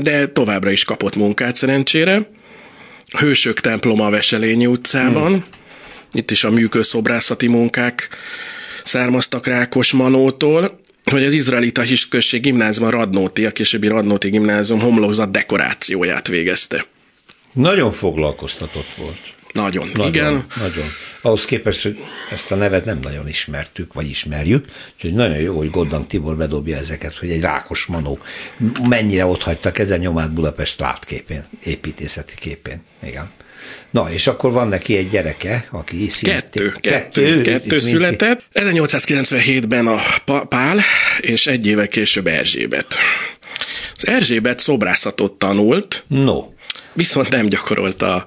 de továbbra is kapott munkát szerencsére. Hősök temploma a Veselényi utcában, hmm itt is a műkőszobrászati munkák származtak Rákos Manótól, hogy az izraelita hisközség gimnázium a Radnóti, a későbbi Radnóti gimnázium homlokzat dekorációját végezte. Nagyon foglalkoztatott volt. Nagyon, nagyon igen. Nagyon. Ahhoz képest, hogy ezt a nevet nem nagyon ismertük, vagy ismerjük, úgyhogy nagyon jó, hogy Goddang Tibor bedobja ezeket, hogy egy rákos manó mennyire ott hagytak ezen nyomát Budapest látképén, építészeti képén. Igen. Na, és akkor van neki egy gyereke, aki szintén... Kettő, kettő, kettő, kettő született. 1897-ben a Pál, és egy éve később Erzsébet. Az Erzsébet szobrászatot tanult, no. viszont nem gyakorolta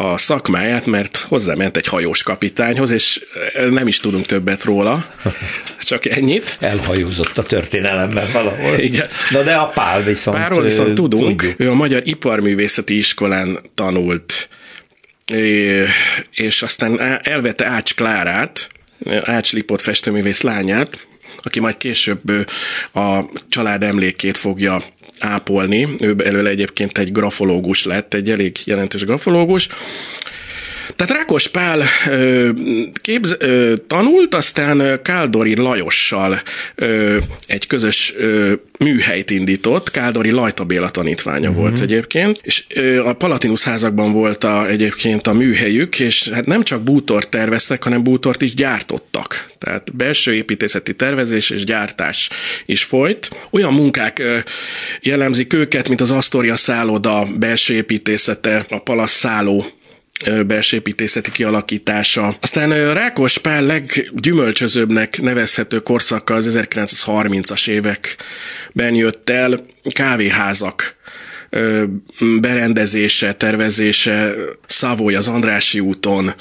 a szakmáját, mert hozzáment egy hajós kapitányhoz, és nem is tudunk többet róla, csak ennyit. Elhajózott a történelemben valahol. Igen. Na de a Pál viszont... Pálról viszont tudunk. Tudjuk. Ő a Magyar Iparművészeti Iskolán tanult, és aztán elvette Ács Klárát, Ács Lipot festőművész lányát, aki majd később a család emlékét fogja ápolni. Ő belőle egyébként egy grafológus lett, egy elég jelentős grafológus. Tehát Rákos Pál ö, képz, ö, tanult, aztán Káldori Lajossal ö, egy közös ö, műhelyt indított, Káldori Lajta Béla tanítványa uh-huh. volt egyébként, és ö, a Palatinus házakban volt a, egyébként a műhelyük, és hát nem csak bútort terveztek, hanem bútort is gyártottak. Tehát belső építészeti tervezés és gyártás is folyt. Olyan munkák ö, jellemzik őket, mint az Astoria szálloda belső építészete, a Palasz szálló belső építészeti kialakítása. Aztán Rákos Pál leggyümölcsözőbbnek nevezhető korszaka az 1930-as években jött el. Kávéházak berendezése, tervezése Szavoly az Andrási úton,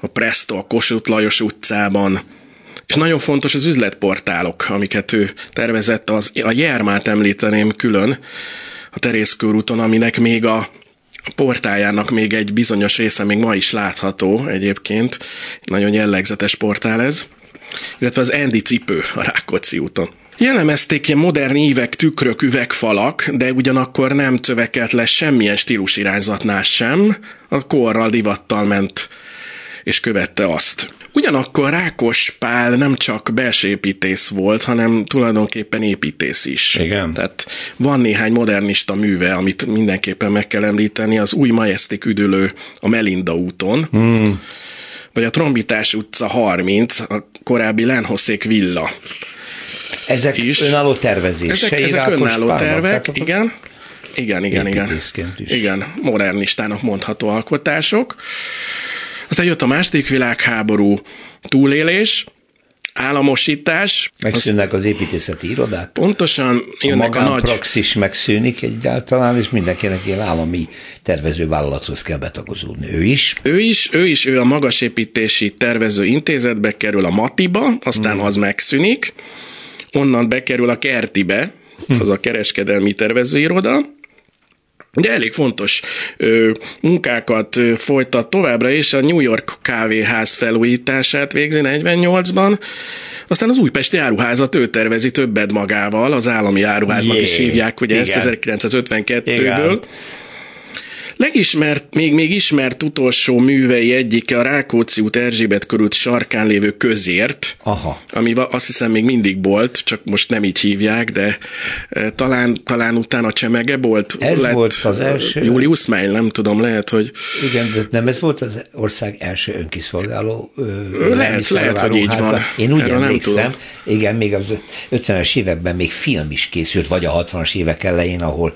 a Presto a Kossuth Lajos utcában, és nagyon fontos az üzletportálok, amiket ő tervezett, az, a Jermát említeném külön, a Terész körúton, aminek még a portájának még egy bizonyos része még ma is látható egyébként. Nagyon jellegzetes portál ez. Illetve az Andy cipő a Rákóczi úton. Jellemezték ilyen modern évek, tükrök, üvegfalak, de ugyanakkor nem tövekelt le semmilyen stílusirányzatnál sem, a korral, divattal ment és követte azt. Ugyanakkor Rákos Pál nem csak belső építész volt, hanem tulajdonképpen építész is. Igen. Tehát van néhány modernista műve, amit mindenképpen meg kell említeni, az új majesztik üdülő a Melinda úton, hmm. vagy a Trombitás utca 30, a korábbi Lenhosszék villa. Ezek is. önálló tervezései. Ezek, ezek önálló Pálnak, tervek, igen. Igen, igen, igen. Is. Igen, modernistának mondható alkotások. Aztán jött a második világháború, túlélés, államosítás. Megszűnnek az építészeti irodák. Pontosan jönnek a, a nagy... praxis megszűnik egyáltalán, és mindenkinek ilyen állami tervezővállalathoz kell betagozódni. Ő is? Ő is, ő is, ő a magasépítési tervező intézetbe kerül a Matiba, aztán hmm. az megszűnik, onnan bekerül a Kertibe, hmm. az a kereskedelmi tervezőiroda, de elég fontos ö, munkákat ö, folytat továbbra is, a New York kávéház felújítását végzi 48-ban, aztán az újpesti áruházat ő tervezi többet magával, az állami áruháznak Jé, is hívják, ugye igen. ezt 1952-ből. Igen. Legismert, még, még ismert utolsó művei egyike a Rákóczi út Erzsébet körült sarkán lévő közért, Aha. ami azt hiszem még mindig volt, csak most nem így hívják, de e, talán, talán utána Csemege volt. Ez lett volt az első. Julius Meil, nem tudom, lehet, hogy... Igen, de nem ez volt az ország első önkiszolgáló lehet, lehet, hogy így van. Én úgy Erről emlékszem, igen, még az 50-es években még film is készült, vagy a 60-as évek elején, ahol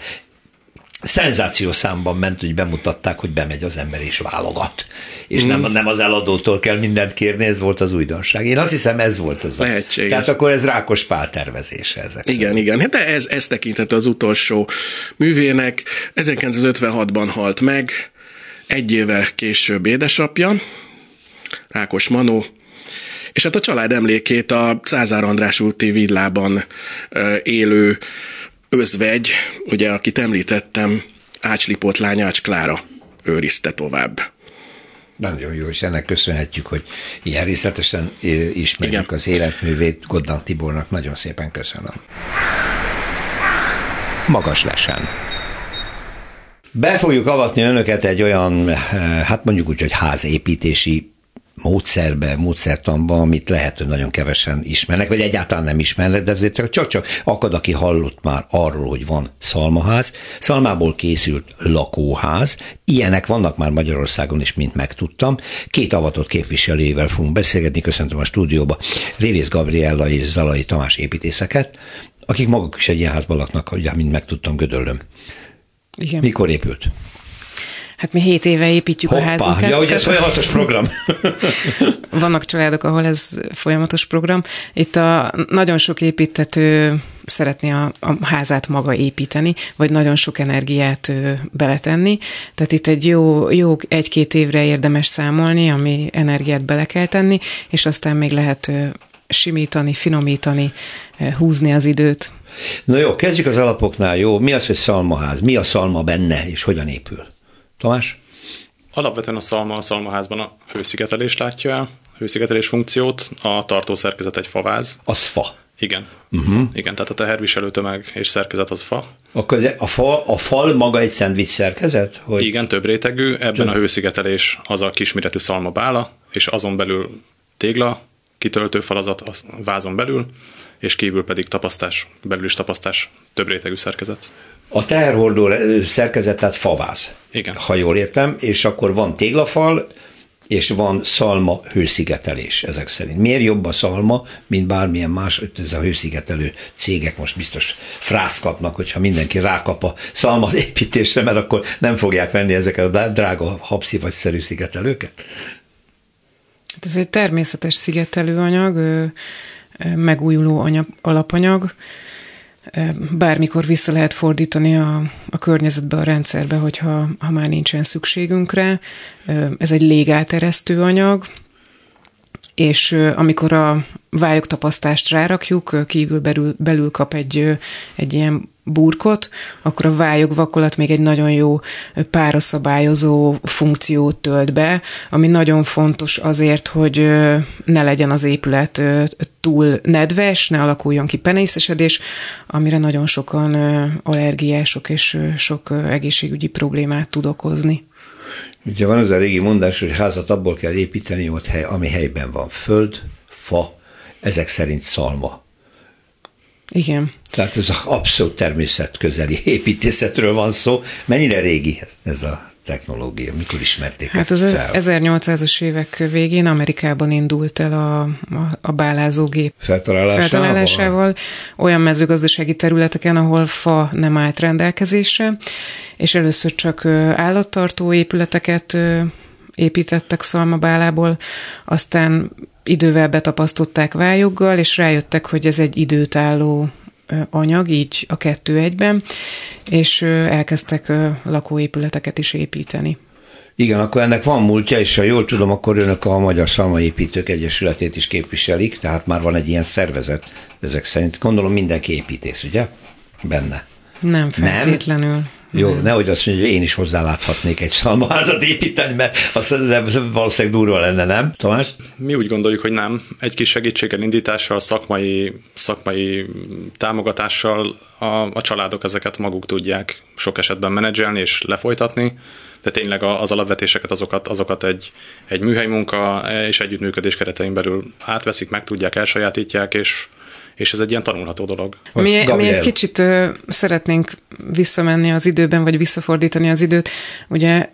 szenzációs számban ment, hogy bemutatták, hogy bemegy az ember és válogat. És mm. nem, nem az eladótól kell mindent kérni, ez volt az újdonság. Én azt hiszem, ez volt az. Lehetséges. Tehát akkor ez Rákos Pál tervezése ezek Igen, szerint. igen. Hát ez, ez tekinthető az utolsó művének. 1956-ban halt meg, egy évvel később édesapja, Rákos Manó, és hát a család emlékét a Cázár András úti villában élő özvegy, ugye, akit említettem, Ácslipot lány Ács Klára őrizte tovább. Nagyon jó, és ennek köszönhetjük, hogy ilyen részletesen ismerjük Igen. az életművét. Goddan Tibornak nagyon szépen köszönöm. Magas lesen. Be fogjuk avatni önöket egy olyan, hát mondjuk úgy, hogy házépítési módszerbe, módszertanba, amit lehet, hogy nagyon kevesen ismernek, vagy egyáltalán nem ismernek, de ezért csak-csak akad, aki hallott már arról, hogy van szalmaház. Szalmából készült lakóház, ilyenek vannak már Magyarországon is, mint megtudtam. Két avatott képviselőjével fogunk beszélgetni, köszöntöm a stúdióba Révész Gabriella és Zalai Tamás építészeket, akik maguk is egy ilyen házban laknak, ugye, mint megtudtam, Gödöllöm. Igen. Mikor épült? Hát mi hét éve építjük Hoppá, a házunkat. Ja, hogy ez folyamatos program. Vannak családok, ahol ez folyamatos program. Itt a nagyon sok építető szeretné a, a házát maga építeni, vagy nagyon sok energiát ő, beletenni. Tehát itt egy jó, jó egy-két évre érdemes számolni, ami energiát bele kell tenni, és aztán még lehet simítani, finomítani, húzni az időt. Na jó, kezdjük az alapoknál, jó? Mi az, hogy szalmaház? Mi a szalma benne, és hogyan épül? Tamás? Alapvetően a szalma a szalmaházban a hőszigetelést látja el, hőszigetelés funkciót, a tartószerkezet egy faváz. Az fa. Igen. Uh-huh. Igen, tehát a teherviselő tömeg és szerkezet az fa. A, köze, a, fal, a fal maga egy szendvics szerkezet? Hogy... Igen, több rétegű. Ebben több. a hőszigetelés az a kisméretű szalmabála, és azon belül tégla, kitöltő falazat a vázon belül, és kívül pedig tapasztás, belül is tapasztás, több rétegű szerkezet. A teherhordó szerkezet, tehát faváz. Igen. Ha jól értem, és akkor van téglafal, és van szalma hőszigetelés ezek szerint. Miért jobb a szalma, mint bármilyen más, ez a hőszigetelő cégek most biztos frász kapnak, hogyha mindenki rákap a szalma építésre, mert akkor nem fogják venni ezeket a drága habszi vagy szerű szigetelőket? Hát ez egy természetes szigetelőanyag, megújuló anyag, alapanyag, bármikor vissza lehet fordítani a, a környezetbe, a rendszerbe, hogyha ha már nincsen szükségünkre. Ez egy légáteresztő anyag, és amikor a vályogtapasztást rárakjuk, kívül belül, belül kap egy, egy ilyen burkot, akkor a vályog vakolat még egy nagyon jó páraszabályozó funkciót tölt be, ami nagyon fontos azért, hogy ne legyen az épület túl nedves, ne alakuljon ki penészesedés, amire nagyon sokan allergiások és sok egészségügyi problémát tud okozni. Ugye van az a régi mondás, hogy házat abból kell építeni, ott hely, ami helyben van. Föld, fa, ezek szerint szalma. Igen. Tehát ez abszolút természetközeli építészetről van szó. Mennyire régi ez a technológia? Mikor ismerték hát ezt az fel? 1800-as évek végén Amerikában indult el a, a, a bálázógép feltalálásával? feltalálásával olyan mezőgazdasági területeken, ahol fa nem állt rendelkezésre, és először csak állattartó épületeket építettek szalmabálából, aztán idővel betapasztották vályoggal, és rájöttek, hogy ez egy időtálló anyag, így a kettő egyben, és elkezdtek lakóépületeket is építeni. Igen, akkor ennek van múltja, és ha jól tudom, akkor önök a Magyar Szalmaépítők Egyesületét is képviselik, tehát már van egy ilyen szervezet, ezek szerint. Gondolom mindenki építész, ugye? Benne. Nem feltétlenül. Nem? Jó, mm. nehogy azt mondja, hogy én is hozzáláthatnék egy szalmaházat építeni, mert azt valószínűleg durva lenne, nem, Tamás? Mi úgy gondoljuk, hogy nem. Egy kis segítséggel, indítással, szakmai, szakmai támogatással a, a családok ezeket maguk tudják sok esetben menedzselni és lefolytatni de tényleg az alapvetéseket, azokat, azokat egy, egy műhely munka és együttműködés keretein belül átveszik, meg tudják, elsajátítják, és és ez egy ilyen tanulható dolog. Mi, mi egy kicsit ö, szeretnénk visszamenni az időben, vagy visszafordítani az időt. Ugye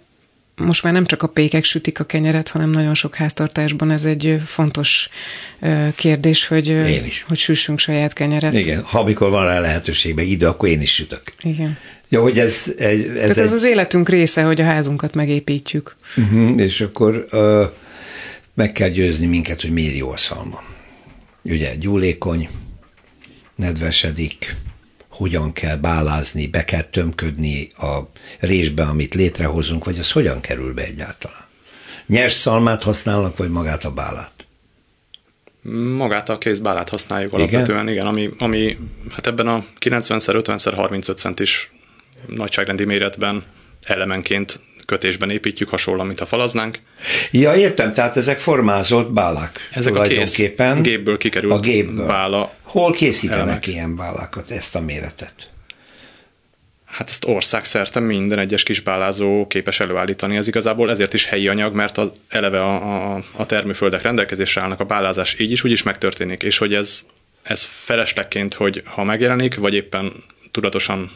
most már nem csak a pékek sütik a kenyeret, hanem nagyon sok háztartásban ez egy fontos kérdés, hogy, én is. hogy süssünk saját kenyeret. Igen, ha amikor van rá lehetőségben idő, akkor én is sütök. Igen. Ja, hogy ez, ez, ez, Tehát ez egy... az életünk része, hogy a házunkat megépítjük. Uh-huh, és akkor uh, meg kell győzni minket, hogy miért jó a szalma. Ugye gyúlékony, nedvesedik, hogyan kell bálázni, be kell tömködni a résbe, amit létrehozunk, vagy az hogyan kerül be egyáltalán? Nyers szalmát használnak, vagy magát a bálát? Magát a kézbálát használjuk igen? alapvetően, igen, ami, ami hát ebben a 90x50x35 centis nagyságrendi méretben elemenként kötésben építjük, hasonlóan, mint ha falaznánk. Ja, értem, tehát ezek formázott bálák. Ezek a kész, gépből kikerült a gépből. bála. Hol készítenek elemek. ilyen bálákat, ezt a méretet? Hát ezt országszerte minden egyes kis bálázó képes előállítani. Ez igazából ezért is helyi anyag, mert az eleve a, a, a termőföldek rendelkezésre állnak, a bálázás így is úgy is megtörténik, és hogy ez, ez feleslegként, hogy ha megjelenik, vagy éppen tudatosan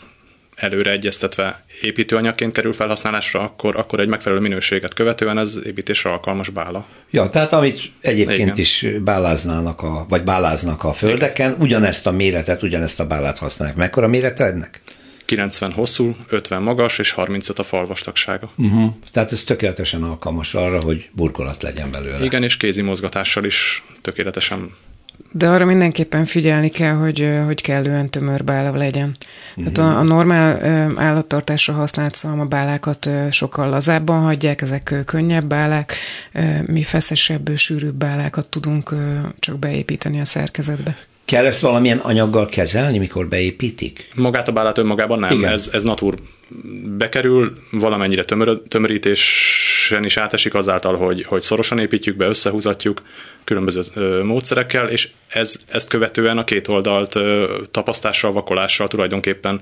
előre egyeztetve építőanyagként kerül felhasználásra, akkor, akkor egy megfelelő minőséget követően ez építésre alkalmas bála. Ja, tehát amit egyébként Igen. is báláznának, a, vagy báláznak a földeken, Igen. ugyanezt a méretet, ugyanezt a bálát használják. Mekkora mérete ennek? 90 hosszú, 50 magas és 35 a falvastagsága. Uh-huh. Tehát ez tökéletesen alkalmas arra, hogy burkolat legyen belőle. Igen, és kézi mozgatással is tökéletesen de arra mindenképpen figyelni kell, hogy, hogy kellően tömör bála legyen. Uh-huh. Tehát a, a normál állattartásra használt szalmabálákat sokkal lazábban hagyják, ezek könnyebb bálák, mi feszesebb, sűrűbb bálákat tudunk csak beépíteni a szerkezetbe. Kell ezt valamilyen anyaggal kezelni, mikor beépítik? Magát a bálát önmagában nem. Igen. Ez, ez natur bekerül, valamennyire tömör, tömörítésen is átesik azáltal, hogy, hogy szorosan építjük be, összehúzatjuk különböző ö, módszerekkel, és ez, ezt követően a két oldalt ö, tapasztással, vakolással tulajdonképpen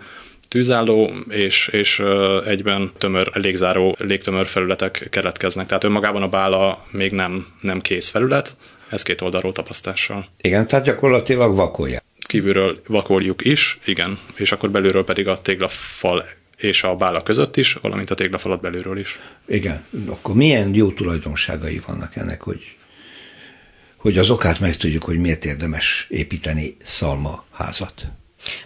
tűzálló és, és egyben tömör, légzáró, légtömör felületek keletkeznek. Tehát önmagában a bála még nem, nem kész felület, ez két oldalról tapasztással. Igen, tehát gyakorlatilag vakolja. Kívülről vakoljuk is, igen, és akkor belülről pedig a téglafal és a bála között is, valamint a téglafalat belülről is. Igen, akkor milyen jó tulajdonságai vannak ennek, hogy, hogy az okát megtudjuk, hogy miért érdemes építeni szalmaházat?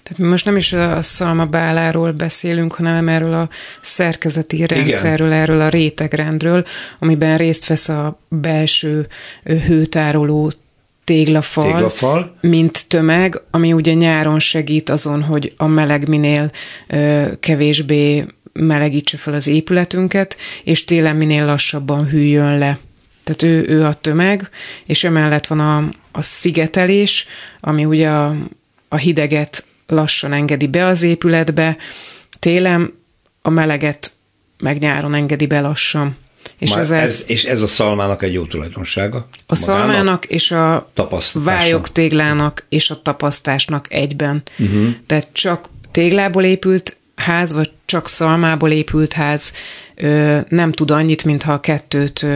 Tehát mi most nem is a szalmabáláról beszélünk, hanem erről a szerkezeti rendszerről, Igen. erről a rétegrendről, amiben részt vesz a belső hőtároló téglafal, téglafal, mint tömeg, ami ugye nyáron segít azon, hogy a meleg minél ö, kevésbé melegítse fel az épületünket, és télen minél lassabban hűljön le. Tehát ő, ő a tömeg, és emellett van a, a szigetelés, ami ugye a, a hideget lassan engedi be az épületbe, télen a meleget meg nyáron engedi be lassan. És, ez, ez, és ez a szalmának egy jó tulajdonsága. A szalmának és a vályok téglának és a tapasztásnak egyben. Uh-huh. Tehát csak téglából épült ház, vagy csak szalmából épült ház nem tud annyit, mintha a kettőt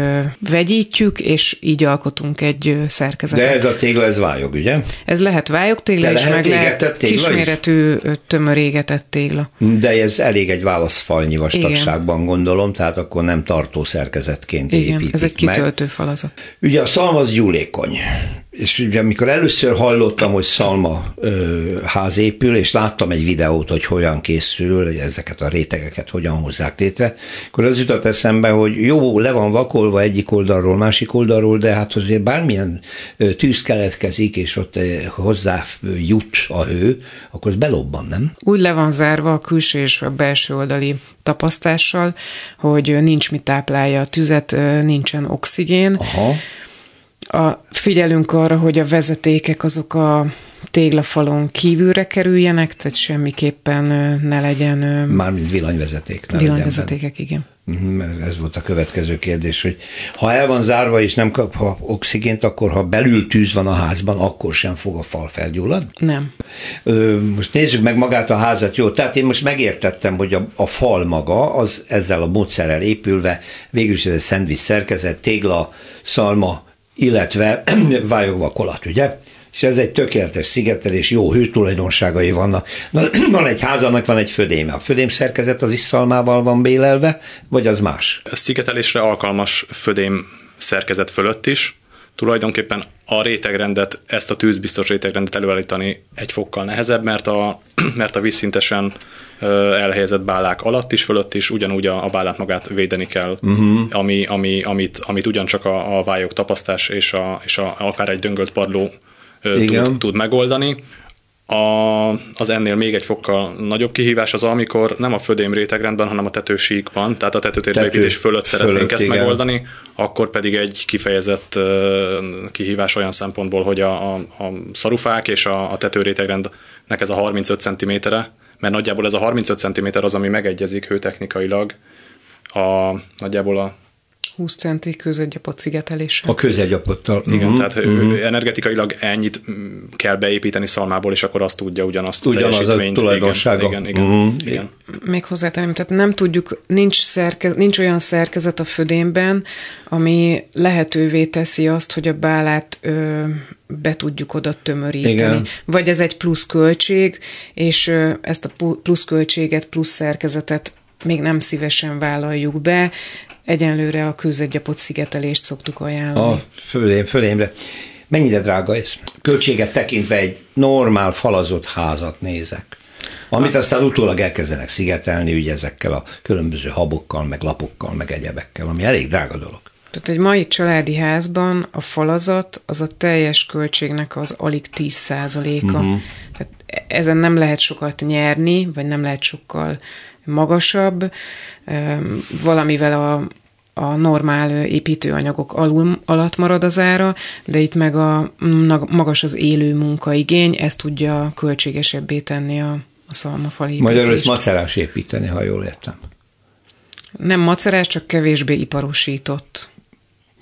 vegyítjük, és így alkotunk egy szerkezetet. De ez a tégla, ez vályog, ugye? Ez lehet vályog tégla, és meg lehet kisméretű tömörégetett tégla. De ez elég egy válaszfalnyi vastagságban Igen. gondolom, tehát akkor nem tartó szerkezetként Igen, építik ez egy kitöltő falazat. Ugye a szalma az gyúlékony és ugye amikor először hallottam, hogy Szalma ö, ház épül, és láttam egy videót, hogy hogyan készül, hogy ezeket a rétegeket hogyan hozzák létre, akkor az jutott eszembe, hogy jó, le van vakolva egyik oldalról, másik oldalról, de hát azért bármilyen tűz keletkezik, és ott hozzá jut a hő, akkor az belobban, nem? Úgy le van zárva a külső és a belső oldali tapasztással, hogy nincs mit táplálja a tüzet, nincsen oxigén. Aha a, figyelünk arra, hogy a vezetékek azok a téglafalon kívülre kerüljenek, tehát semmiképpen ne legyen... Mármint villanyvezeték. Villanyvezetékek, igen. Mhm, ez volt a következő kérdés, hogy ha el van zárva és nem kap ha oxigént, akkor ha belül tűz van a házban, akkor sem fog a fal felgyullad? Nem. most nézzük meg magát a házat. Jó, tehát én most megértettem, hogy a, a fal maga, az ezzel a módszerrel épülve, végül is ez egy szendvics szerkezet, tégla, szalma, illetve vályogva kolat, ugye? És ez egy tökéletes szigetelés, jó hőtulajdonságai vannak. Van egy házannak, van egy födéme. A födém szerkezet az is szalmával van bélelve, vagy az más? A szigetelésre alkalmas födém szerkezet fölött is. Tulajdonképpen a rétegrendet, ezt a tűzbiztos rétegrendet előállítani egy fokkal nehezebb, mert a, mert a vízszintesen elhelyezett bálák alatt is, fölött is ugyanúgy a, a bálát magát védeni kell, uh-huh. ami, ami, amit, amit ugyancsak a, a vályok tapasztás és, a, és a, akár egy döngölt padló tud, tud megoldani. A, az ennél még egy fokkal nagyobb kihívás az, amikor nem a födém rétegrendben, hanem a tetősíkban, tehát a tetőtérbeépítés fölött szeretnénk fölött, ezt igen. megoldani, akkor pedig egy kifejezett kihívás olyan szempontból, hogy a, a, a szarufák és a, a tetőrétegrendnek ez a 35 cm-e, mert nagyjából ez a 35 cm az, ami megegyezik hőtechnikailag a, nagyjából a 20 centi közegyapot szigetelése. A közegyapottal. Igen, uh-huh. tehát uh-huh. energetikailag ennyit kell beépíteni szalmából, és akkor azt tudja ugyanazt Ugyanaz a tulajdonsága. Igen, igen, uh-huh. igen. Még hozzátenném, tehát nem tudjuk, nincs, szerkez, nincs olyan szerkezet a födénben, ami lehetővé teszi azt, hogy a bálát ö, be tudjuk oda tömöríteni. Igen. Vagy ez egy plusz költség, és ö, ezt a plusz költséget, plusz szerkezetet még nem szívesen vállaljuk be, egyenlőre a kőzetgyapot szigetelést szoktuk ajánlani. A fölém, fölémre. Mennyire drága ez? Költséget tekintve egy normál falazott házat nézek. Amit aztán utólag elkezdenek szigetelni, ugye ezekkel a különböző habokkal, meg lapokkal, meg egyebekkel, ami elég drága dolog. Tehát egy mai családi házban a falazat az a teljes költségnek az alig 10%-a. Uh-huh. Tehát ezen nem lehet sokat nyerni, vagy nem lehet sokkal magasabb. Valamivel a a normál építőanyagok alul, alatt marad az ára, de itt meg a magas az élő munkaigény, ez tudja költségesebbé tenni a, a szalmafal építést. Magyarul ez macerás építeni, ha jól értem. Nem macerás, csak kevésbé iparosított.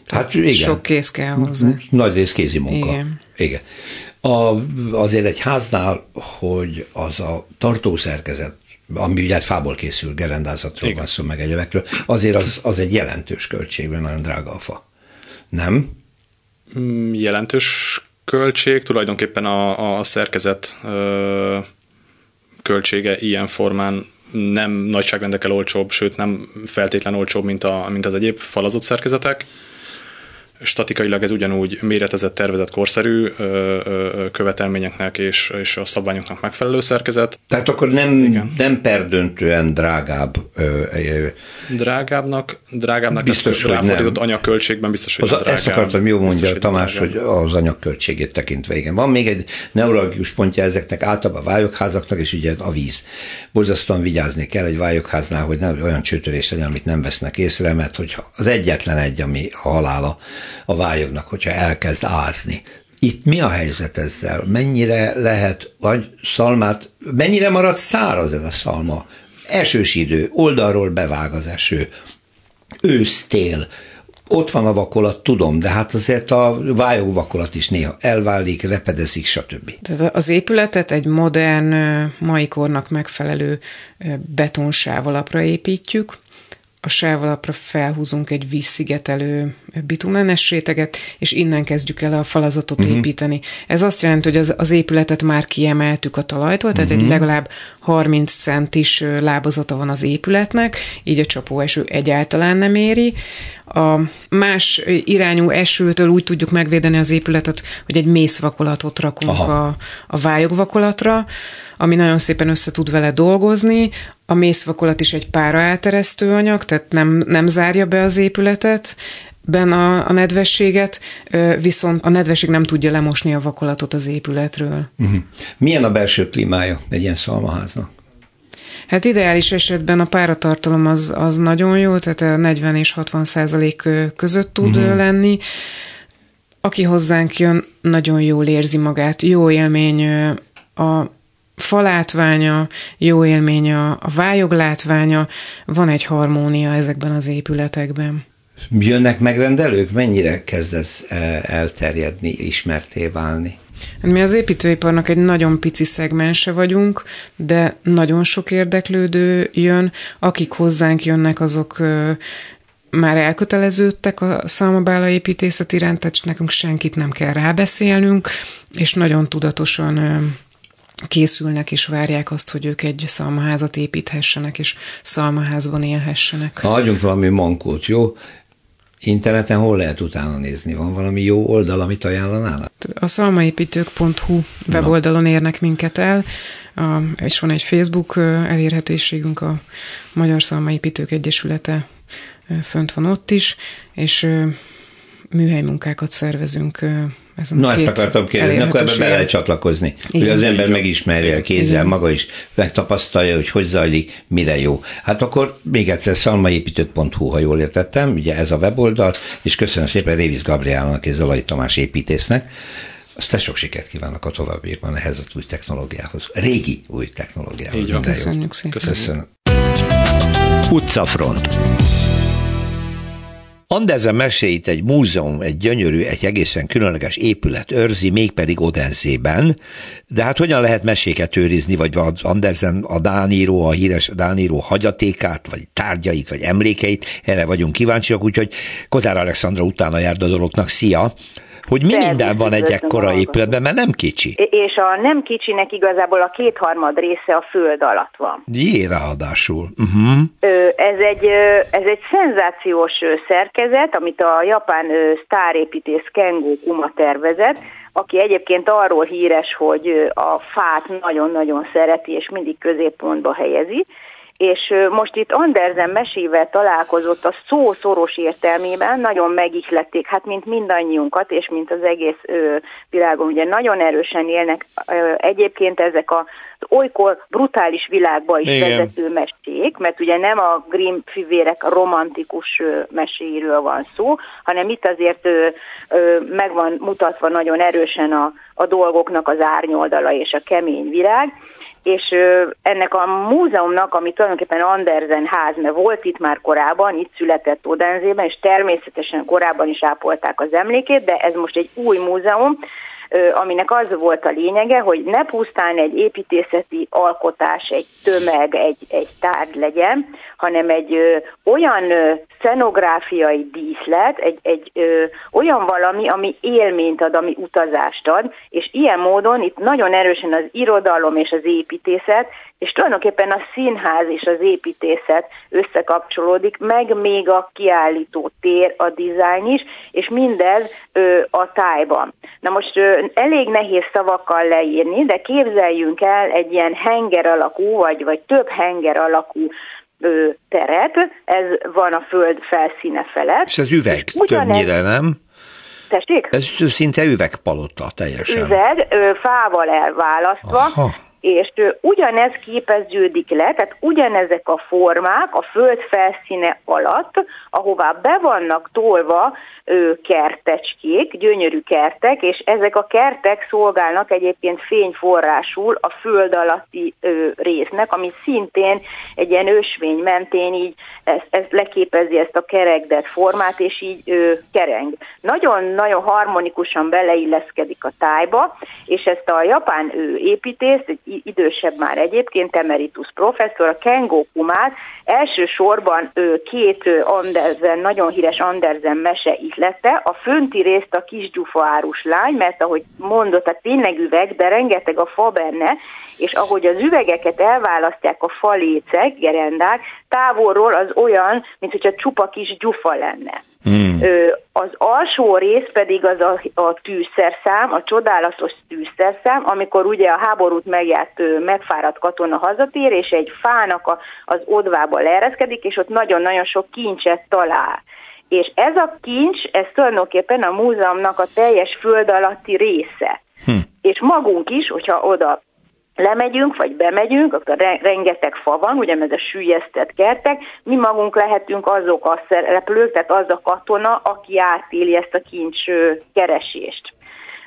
Hát igen. Sok kéz kell hozzá. Nagy rész kézi munka. Igen. igen. A, azért egy háznál, hogy az a tartószerkezet, ami ugye hát fából készül, gerendázatról Igen. van szó, meg egyebekről, azért az, az egy jelentős költség, mert nagyon drága a fa. Nem? Mm, jelentős költség, tulajdonképpen a, a szerkezet ö, költsége ilyen formán nem nagyságrendekkel olcsóbb, sőt nem feltétlen olcsóbb, mint, a, mint az egyéb falazott szerkezetek statikailag ez ugyanúgy méretezett, tervezett, korszerű követelményeknek és, és a szabványoknak megfelelő szerkezet. Tehát akkor nem, Igen. nem perdöntően drágább. Ö, ö, drágábbnak, drágábbnak biztos, hogy nem. anyagköltségben biztos, hogy az, drágább. Ezt akartam, jó mondja biztos, Tamás, hogy, hogy az anyagköltségét tekintve, igen. Van még egy neurologikus pontja ezeknek általában a vályokházaknak, és ugye a víz. Borzasztóan vigyázni kell egy vályokháznál, hogy nem olyan csőtörés legyen, amit nem vesznek észre, mert hogyha az egyetlen egy, ami a halála a vályognak, hogyha elkezd ázni. Itt mi a helyzet ezzel? Mennyire lehet, vagy szalmát, mennyire marad száraz ez a szalma? Esős idő, oldalról bevág az eső, ősztél, ott van a vakolat, tudom, de hát azért a vályog vakolat is néha elválik, repedezik, stb. Tehát az épületet egy modern, mai kornak megfelelő betonsával építjük, a sávalapra felhúzunk egy vízszigetelő bitumenes réteget, és innen kezdjük el a falazatot uh-huh. építeni. Ez azt jelenti, hogy az, az épületet már kiemeltük a talajtól, tehát uh-huh. egy legalább 30 centis lábazata van az épületnek, így a csapóeső egyáltalán nem éri. A más irányú esőtől úgy tudjuk megvédeni az épületet, hogy egy mészvakolatot rakunk a, a vályogvakolatra, ami nagyon szépen össze tud vele dolgozni. A mészvakolat is egy pára elteresztő anyag, tehát nem, nem zárja be az épületet, ben a, a nedvességet, viszont a nedvesség nem tudja lemosni a vakolatot az épületről. Uh-huh. Milyen a belső klímája egy ilyen szalmaháznak? Hát ideális esetben a páratartalom az, az nagyon jó, tehát 40 és 60 százalék között tud uh-huh. lenni. Aki hozzánk jön, nagyon jól érzi magát, jó élmény a falátványa, jó élmény a, a vályog látványa, van egy harmónia ezekben az épületekben. Jönnek megrendelők? Mennyire kezd ez e, elterjedni, ismerté válni? Mi az építőiparnak egy nagyon pici szegmense vagyunk, de nagyon sok érdeklődő jön. Akik hozzánk jönnek, azok már elköteleződtek a szalmabála építészet iránt, tehát nekünk senkit nem kell rábeszélnünk, és nagyon tudatosan készülnek és várják azt, hogy ők egy szalmaházat építhessenek, és szalmaházban élhessenek. Ha adjunk valami mankót, jó? Interneten hol lehet utána nézni? Van valami jó oldal, amit ajánlanának? A szalmaépítők.hu weboldalon érnek minket el, és van egy Facebook elérhetőségünk, a Magyar Szalmaépítők Egyesülete fönt van ott is, és műhelymunkákat szervezünk ezen Na ezt akartam kérdezni, akkor ebbe be lehet csatlakozni, Igen, hogy az ember megismerje kézzel, Igen. maga is megtapasztalja, hogy hogy zajlik, mire jó. Hát akkor még egyszer szalmaépítők.hu, ha jól értettem, ugye ez a weboldal, és köszönöm szépen Réviz Gabriának és Zalai Tamás építésznek. Azt sok sikert kívánok a továbbiakban ehhez az új technológiához. Régi új technológiához. Így van. Köszönjük szépen. Köszönöm. Utcafront. Andersen meséit egy múzeum, egy gyönyörű, egy egészen különleges épület őrzi, mégpedig Odenzében. De hát hogyan lehet meséket őrizni, vagy Andersen a Dáníró, a híres Dáníró hagyatékát, vagy tárgyait, vagy emlékeit, erre vagyunk kíváncsiak, úgyhogy Kozár Alexandra utána járt a dolognak. Szia! Hogy mi minden van egy ekkora épületben, mert nem kicsi. És a nem kicsinek igazából a kétharmad része a föld alatt van. Jé, ráadásul. Uh-huh. Ez, egy, ez egy szenzációs szerkezet, amit a japán sztárépítész Kengo Kuma tervezett, aki egyébként arról híres, hogy a fát nagyon-nagyon szereti, és mindig középpontba helyezi, és most itt Andersen mesével találkozott a szó szoros értelmében, nagyon megihlették, hát mint mindannyiunkat, és mint az egész ö, világon, ugye nagyon erősen élnek ö, egyébként ezek a olykor brutális világba is Igen. vezető mesék, mert ugye nem a Grimm fivérek romantikus meséiről van szó, hanem itt azért ö, ö, meg van mutatva nagyon erősen a, a dolgoknak az árnyoldala és a kemény virág, és ennek a múzeumnak, ami tulajdonképpen Andersen ház, mert volt itt már korábban, itt született Odenzében, és természetesen korábban is ápolták az emlékét, de ez most egy új múzeum, aminek az volt a lényege, hogy ne pusztán egy építészeti alkotás, egy tömeg, egy, egy tárgy legyen, hanem egy ö, olyan ö, szenográfiai díszlet, egy, egy ö, olyan valami, ami élményt ad, ami utazást ad, és ilyen módon itt nagyon erősen az irodalom és az építészet és tulajdonképpen a színház és az építészet összekapcsolódik, meg még a kiállító tér, a dizájn is, és mindez ö, a tájban. Na most ö, elég nehéz szavakkal leírni, de képzeljünk el egy ilyen henger alakú, vagy, vagy több henger alakú teret, ez van a föld felszíne felett. És ez üveg és többnyire, nem? Tessék? Ez szinte üvegpalota teljesen. Üveg, fával elválasztva. Aha és ugyanez képeződik le, tehát ugyanezek a formák a föld felszíne alatt, ahová be vannak tolva kertecskék, gyönyörű kertek, és ezek a kertek szolgálnak egyébként fényforrásul a föld alatti ö, résznek, ami szintén egy ilyen ösvény mentén így ez, ez leképezi ezt a kerekdet formát, és így ö, kereng. Nagyon-nagyon harmonikusan beleilleszkedik a tájba, és ezt a japán ő, építész, egy idősebb már egyébként, emeritus professzor, a Kengo Kumát elsősorban ő, két Andersen, nagyon híres Andersen mese ihlette, a fönti részt a kis gyufaárus lány, mert ahogy mondott, tehát tényleg üveg, de rengeteg a fa benne, és ahogy az üvegeket elválasztják a falécek, gerendák, távolról az olyan, mint hogyha csupa kis gyufa lenne. Hmm. Az alsó rész pedig az a, a tűzszerszám, a csodálatos tűzszerszám, amikor ugye a háborút megjárt megfáradt katona hazatér, és egy fának a, az odvába leereszkedik, és ott nagyon-nagyon sok kincset talál. És ez a kincs, ez tulajdonképpen a múzeumnak a teljes föld alatti része. Hm. És magunk is, hogyha oda lemegyünk, vagy bemegyünk, akkor rengeteg fa van, ugye ez a sűjesztett kertek, mi magunk lehetünk azok a szereplők, tehát az a katona, aki átéli ezt a kincs keresést.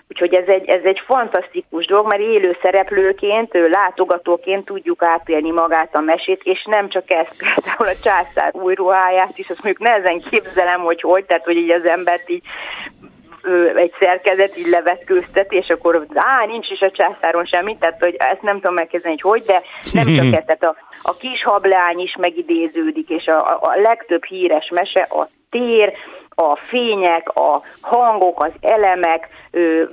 Úgyhogy ez egy, ez egy fantasztikus dolog, mert élő szereplőként, látogatóként tudjuk átélni magát a mesét, és nem csak ez, például a császár új ruháját is, azt mondjuk nehezen képzelem, hogy hogy, tehát hogy így az embert így egy szerkezet így levetkőztet, és akkor á, nincs is a császáron semmi, tehát hogy ezt nem tudom megkezdeni, hogy hogy, de nem csak ez, tehát a, a kis hableány is megidéződik, és a, a, a legtöbb híres mese a tér, a fények, a hangok, az elemek,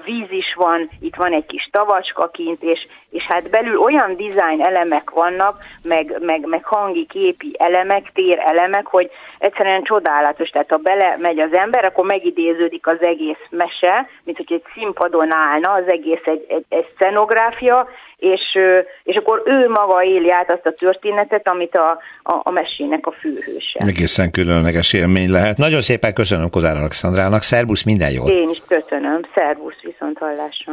víz is van, itt van egy kis tavacska kint, és, és hát belül olyan design elemek vannak, meg, meg, meg hangi képi elemek, tér elemek, hogy egyszerűen csodálatos. Tehát ha bele megy az ember, akkor megidéződik az egész mese, mint hogy egy színpadon állna, az egész egy, egy, egy szenográfia, és, és akkor ő maga éli át azt a történetet, amit a, a, a mesének a főhőse. Egészen különleges élmény lehet. Nagyon szépen köszönöm Kozár Alexandrának, szervusz, minden jót! Én is köszönöm, szervusz, viszont hallásra!